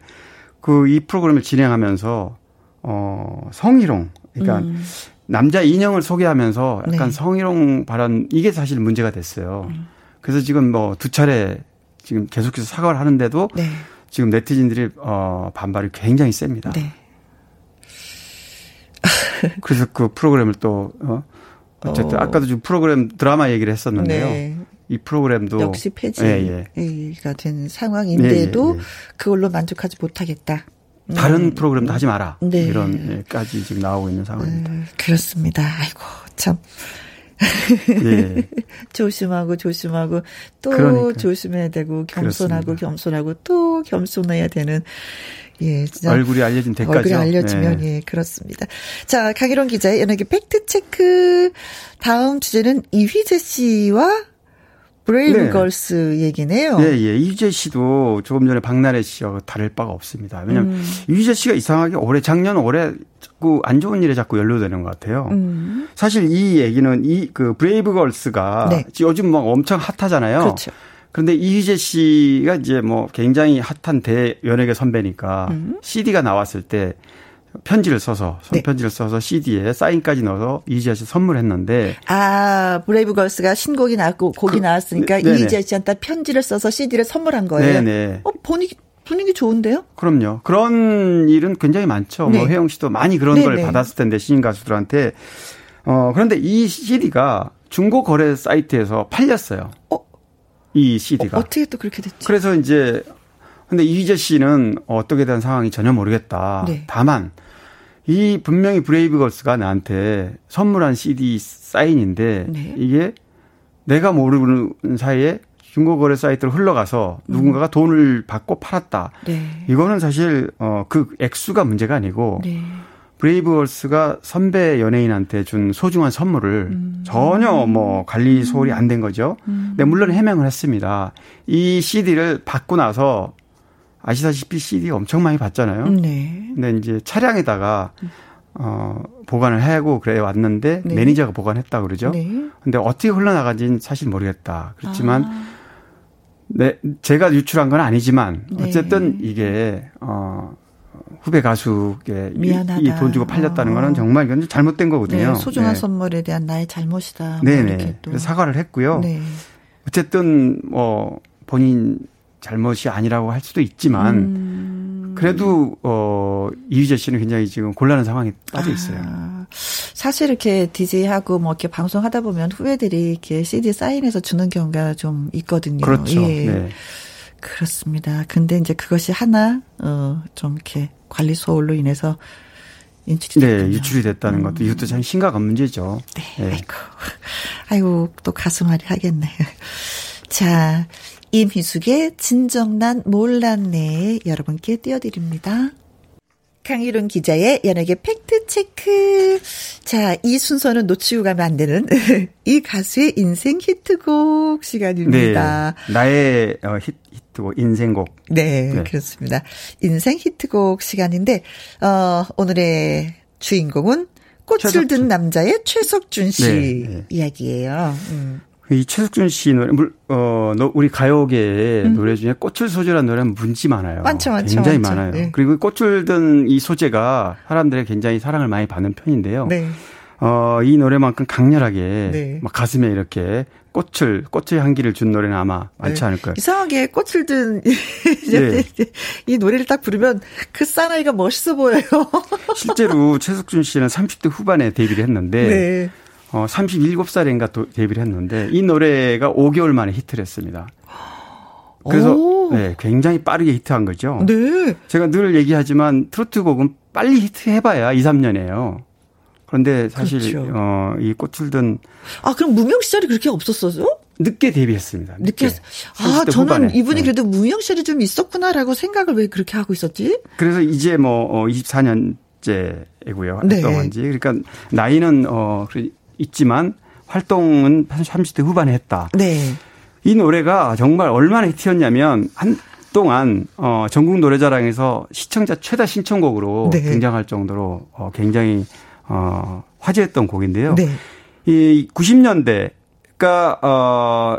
그이 프로그램을 진행하면서 어, 성희롱 그러니까 음. 남자 인형을 소개하면서 약간 네. 성희롱 발언 이게 사실 문제가 됐어요. 음. 그래서 지금 뭐 두 차례 지금 계속해서 사과를 하는데도 네. 지금 네티즌들이 어 반발이 굉장히 셉니다. 네. 그래서 그 프로그램을 또 어, 어쨌든 어. 아까도 지금 프로그램 드라마 얘기를 했었는데요. 네. 이 프로그램도 역시 폐지가 예, 예. 된 상황인데도 예, 예, 예. 그걸로 만족하지 못하겠다. 다른 음. 프로그램도 하지 마라. 네. 이런까지 지금 나오고 있는 상황입니다. 음, 그렇습니다. 아이고 참. 네. 조심하고 조심하고 또 그러니까. 조심해야 되고 겸손하고 그렇습니다. 겸손하고 또 겸손해야 되는 예, 진짜 얼굴이 알려진 대가죠. 얼굴이 알려지면 네. 예, 그렇습니다. 자, 강희론 기자의 연예계 팩트 체크 다음 주제는 이휘재 씨와 브레이브 네. 걸스 얘기네요. 네, 예. 이휘재 씨도 조금 전에 박나래 씨와 다를 바가 없습니다. 왜냐하면 음. 이휘재 씨가 이상하게 올해 작년 올해 자꾸 안 좋은 일에 자꾸 연루되는 것 같아요. 음. 사실 이 얘기는 이 그 브레이브 걸스가 네. 요즘 막 엄청 핫하잖아요. 그렇죠. 그런데 이휘재 씨가 이제 뭐 굉장히 핫한 대연예계 선배니까 음. CD가 나왔을 때 편지를 써서 네. 편지를 써서 CD에 사인까지 넣어서 이지아 씨 선물했는데 아 브레이브걸스가 신곡이 나왔고 곡이 그, 나왔으니까 네, 이지아 씨한테 편지를 써서 CD를 선물한 거예요. 네네. 어 분위기 분위기 좋은데요? 그럼요. 그런 일은 굉장히 많죠. 뭐 네. 뭐 혜영 씨도 많이 그런 네네. 걸 받았을 텐데 신인 가수들한테 어 그런데 이 CD가 중고 거래 사이트에서 팔렸어요. 어? 이 CD가 어, 어떻게 또 그렇게 됐죠? 그래서 이제 근데 이휘재 씨는 어떻게 된 상황이 전혀 모르겠다. 네. 다만 이 분명히 브레이브걸스가 나한테 선물한 CD 사인인데 네. 이게 내가 모르는 사이에 중고거래 사이트로 흘러가서 음. 누군가가 돈을 받고 팔았다. 네. 이거는 사실 어그 액수가 문제가 아니고 네. 브레이브걸스가 선배 연예인한테 준 소중한 선물을 음. 전혀 뭐 관리 소홀이 안된 거죠. 음. 근데 물론 해명을 했습니다. 이 CD를 받고 나서 아시다시피 CD 엄청 많이 받잖아요. 네. 근데 이제 차량에다가 어 보관을 하고 그래 왔는데 네. 매니저가 보관했다 그러죠. 네. 근데 어떻게 흘러나간지는 사실 모르겠다. 그렇지만 아. 네, 제가 유출한 건 아니지만 네. 어쨌든 이게 어 후배 가수에게 이돈 주고 팔렸다는 어. 거는 정말 이건 잘못된 거거든요. 네, 소중한 네. 선물에 대한 나의 잘못이다. 네네. 뭐 그래서 사과를 했고요. 네. 어쨌든 뭐 본인 잘못이 아니라고 할 수도 있지만 음. 그래도 어 이휘재 씨는 굉장히 지금 곤란한 상황에 빠져 있어요. 아, 사실 이렇게 DJ하고 뭐 이렇게 방송하다 보면 후배들이 이렇게 CD 사인해서 주는 경우가 좀 있거든요. 그렇죠. 예. 네. 그렇습니다. 근데 이제 그것이 하나 어좀 이렇게 관리 소홀로 인해서 인출이 네, 유출이 됐다는 음. 것도 이것도 참 심각한 문제죠. 네. 네. 아이고. 아이고 또 가슴앓이 하겠네. 자, 임희숙의 진정 난 몰랐네 여러분께 띄워드립니다. 강희룡 기자의 연예계 팩트체크. 자, 이 순서는 놓치고 가면 안 되는 이 가수의 인생 히트곡 시간입니다. 네, 나의 어, 히, 트곡 인생곡. 네, 네, 그렇습니다. 인생 히트곡 시간인데, 어, 오늘의 주인공은 꽃을 최석준. 든 남자의 최석준 씨 네, 네. 이야기예요. 음. 이 최석준 씨 노래, 어, 우리 가요계의 음. 노래 중에 꽃을 소재라는 노래는 문지 많아요. 많죠, 많죠. 굉장히 많죠. 많아요. 네. 그리고 꽃을 든 이 소재가 사람들의 굉장히 사랑을 많이 받는 편인데요. 네. 어, 이 노래만큼 강렬하게 네. 막 가슴에 이렇게 꽃을 꽃의 향기를 준 노래는 아마 많지 네. 않을 거예요. 이상하게 꽃을 든 네. 이 노래를 딱 부르면 그 사나이가 멋있어 보여요. 실제로 최석준 씨는 30대 후반에 데뷔를 했는데 네. 어, 37살인가 또 데뷔를 했는데 이 노래가 5개월 만에 히트를 했습니다. 그래서 네, 굉장히 빠르게 히트한 거죠. 네. 제가 늘 얘기하지만 트로트 곡은 빨리 히트해봐야 2, 3년이에요. 그런데 사실 그렇죠. 어, 이 꽃을 든 아, 그럼 무명 시절이 그렇게 없었어요? 늦게 데뷔했습니다. 늦게. 늦게. 아, 저는 후반에. 이분이 네. 그래도 무명 시절이 좀 있었구나라고 생각을 왜 그렇게 하고 있었지? 그래서 이제 뭐 24년째이고요. 어, 네. 활동한 지. 그러니까 나이는 어 있지만 활동은 30대 후반에 했다. 네. 이 노래가 정말 얼마나 히트였냐면 한동안 어 전국 노래자랑에서 시청자 최다 신청곡으로 네. 등장할 정도로 어 굉장히 어 화제였던 곡인데요. 네. 이 90년대 그러니까 어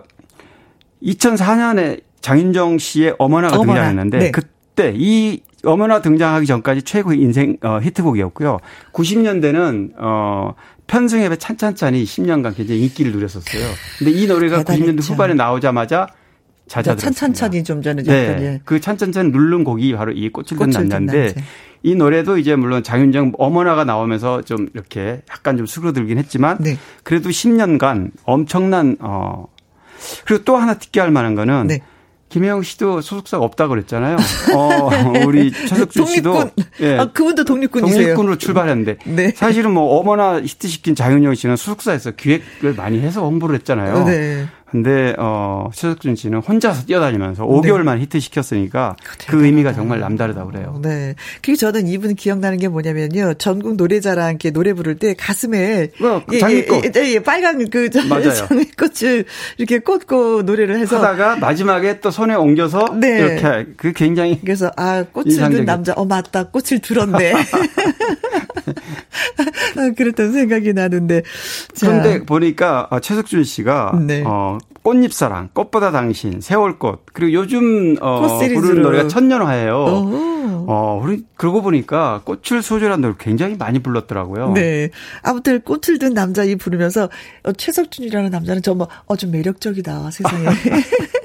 2004년에 장윤정 씨의 어머나가 어머나. 등장했는데 네. 그때 이 어머나 등장하기 전까지 최고의 인생 어, 히트곡이었고요. 90년대는 어 편승엽의 찬찬찬이 10년간 굉장히 인기를 누렸었어요. 근데 이 노래가 대단했죠. 90년대 후반에 나오자마자 잦아들었습니다. 찬찬찬이 좀 전에 네. 그 찬찬찬 누른 곡이 바로 이 꽃을 든 남자인데 이 노래도 이제 물론 장윤정 어머나가 나오면서 좀 이렇게 약간 좀 수그러들긴 했지만 네. 그래도 10년간 엄청난 어 그리고 또 하나 특기할 만한 거는 네. 김혜영 씨도 소속사가 없다 그랬잖아요. 어, 우리 최석준 씨도 독립군. 예. 아, 그분도 독립군이세요. 독립군으로 출발했는데 네. 사실은 뭐 어머나 히트시킨 장윤영 씨는 소속사에서 기획을 많이 해서 홍보를 했잖아요. 네. 근데 어 최석준 씨는 혼자서 뛰어다니면서 5개월만 네. 히트 시켰으니까 그 의미가 정말 남다르다 그래요. 네. 그리고 저는 이분 기억나는 게 뭐냐면요. 전국 노래자랑 이렇게 노래 부를 때 가슴에 어, 장미꽃 예, 예, 예, 빨간 그 장미꽃을 이렇게 꽂고 노래를 해서 하다가 마지막에 또 손에 옮겨서 네. 이렇게 그 굉장히 그래서 아 꽃을 든 남자 어 맞다 꽃을 들었네. 아, 그랬던 생각이 나는데. 자. 그런데 보니까 아, 최석준 씨가 네. 어, 꽃잎사랑, 꽃보다 당신, 세월꽃 그리고 요즘 어, 부르는 노래가 천년화예요. 어, 우리 그러고 보니까 꽃을 소주란 노래 굉장히 많이 불렀더라고요. 네. 아무튼 꽃을 든 남자 이 부르면서 어, 최석준이라는 남자는 정말 어, 좀 매력적이다 세상에.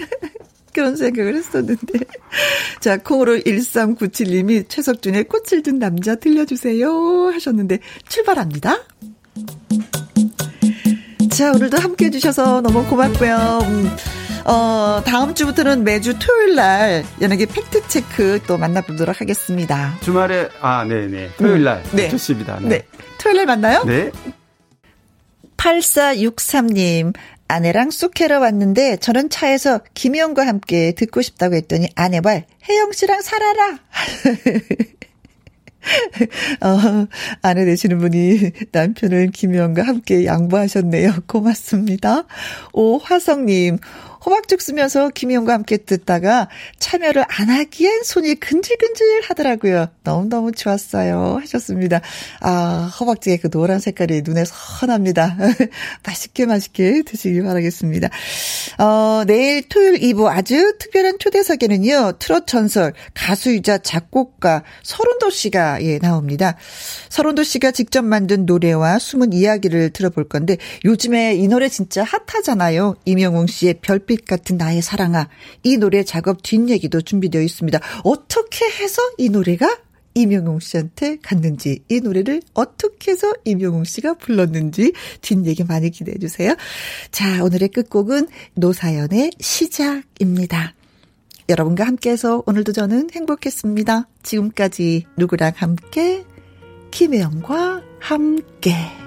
그런 생각을 했었는데. 자, 콩으로 1397님이 최석준의 꽃을 든 남자 들려주세요 하셨는데 출발합니다. 자, 오늘도 함께 해주셔서 너무 고맙고요. 음, 어, 다음 주부터는 매주 토요일 날 연예계 팩트 체크 또 만나보도록 하겠습니다. 주말에, 아, 네 네. 토요일 날. 음, 네. 좋습니다. 네. 네. 토요일 날 만나요? 네. 8463님, 아내랑 쑥해러 왔는데 저는 차에서 김희영과 함께 듣고 싶다고 했더니 아내발 혜영 씨랑 살아라. 어, 아내 되시는 분이 남편을 김희영과 함께 양보하셨네요. 고맙습니다. 오화성님, 호박죽 쓰면서 김희영과 함께 듣다가 참여를 안 하기엔 손이 근질근질 하더라고요. 너무너무 좋았어요. 하셨습니다. 아, 호박죽의 그 노란 색깔이 눈에 선합니다. 맛있게 맛있게 드시기 바라겠습니다. 어, 내일 토요일 2부 아주 특별한 초대석에는요, 트롯 전설, 가수이자 작곡가 서른도 씨가 예, 나옵니다. 서른도 씨가 직접 만든 노래와 숨은 이야기를 들어볼 건데, 요즘에 이 노래 진짜 핫하잖아요. 이명웅 씨의 별빛 별빛 같은 나의 사랑아. 이 노래 작업 뒷얘기도 준비되어 있습니다. 어떻게 해서 이 노래가 이명웅 씨한테 갔는지, 이 노래를 어떻게 해서 이명웅 씨가 불렀는지 뒷얘기 많이 기대해 주세요. 자, 오늘의 끝곡은 노사연의 시작입니다. 여러분과 함께해서 오늘도 저는 행복했습니다. 지금까지 누구랑 함께, 김혜영과 함께.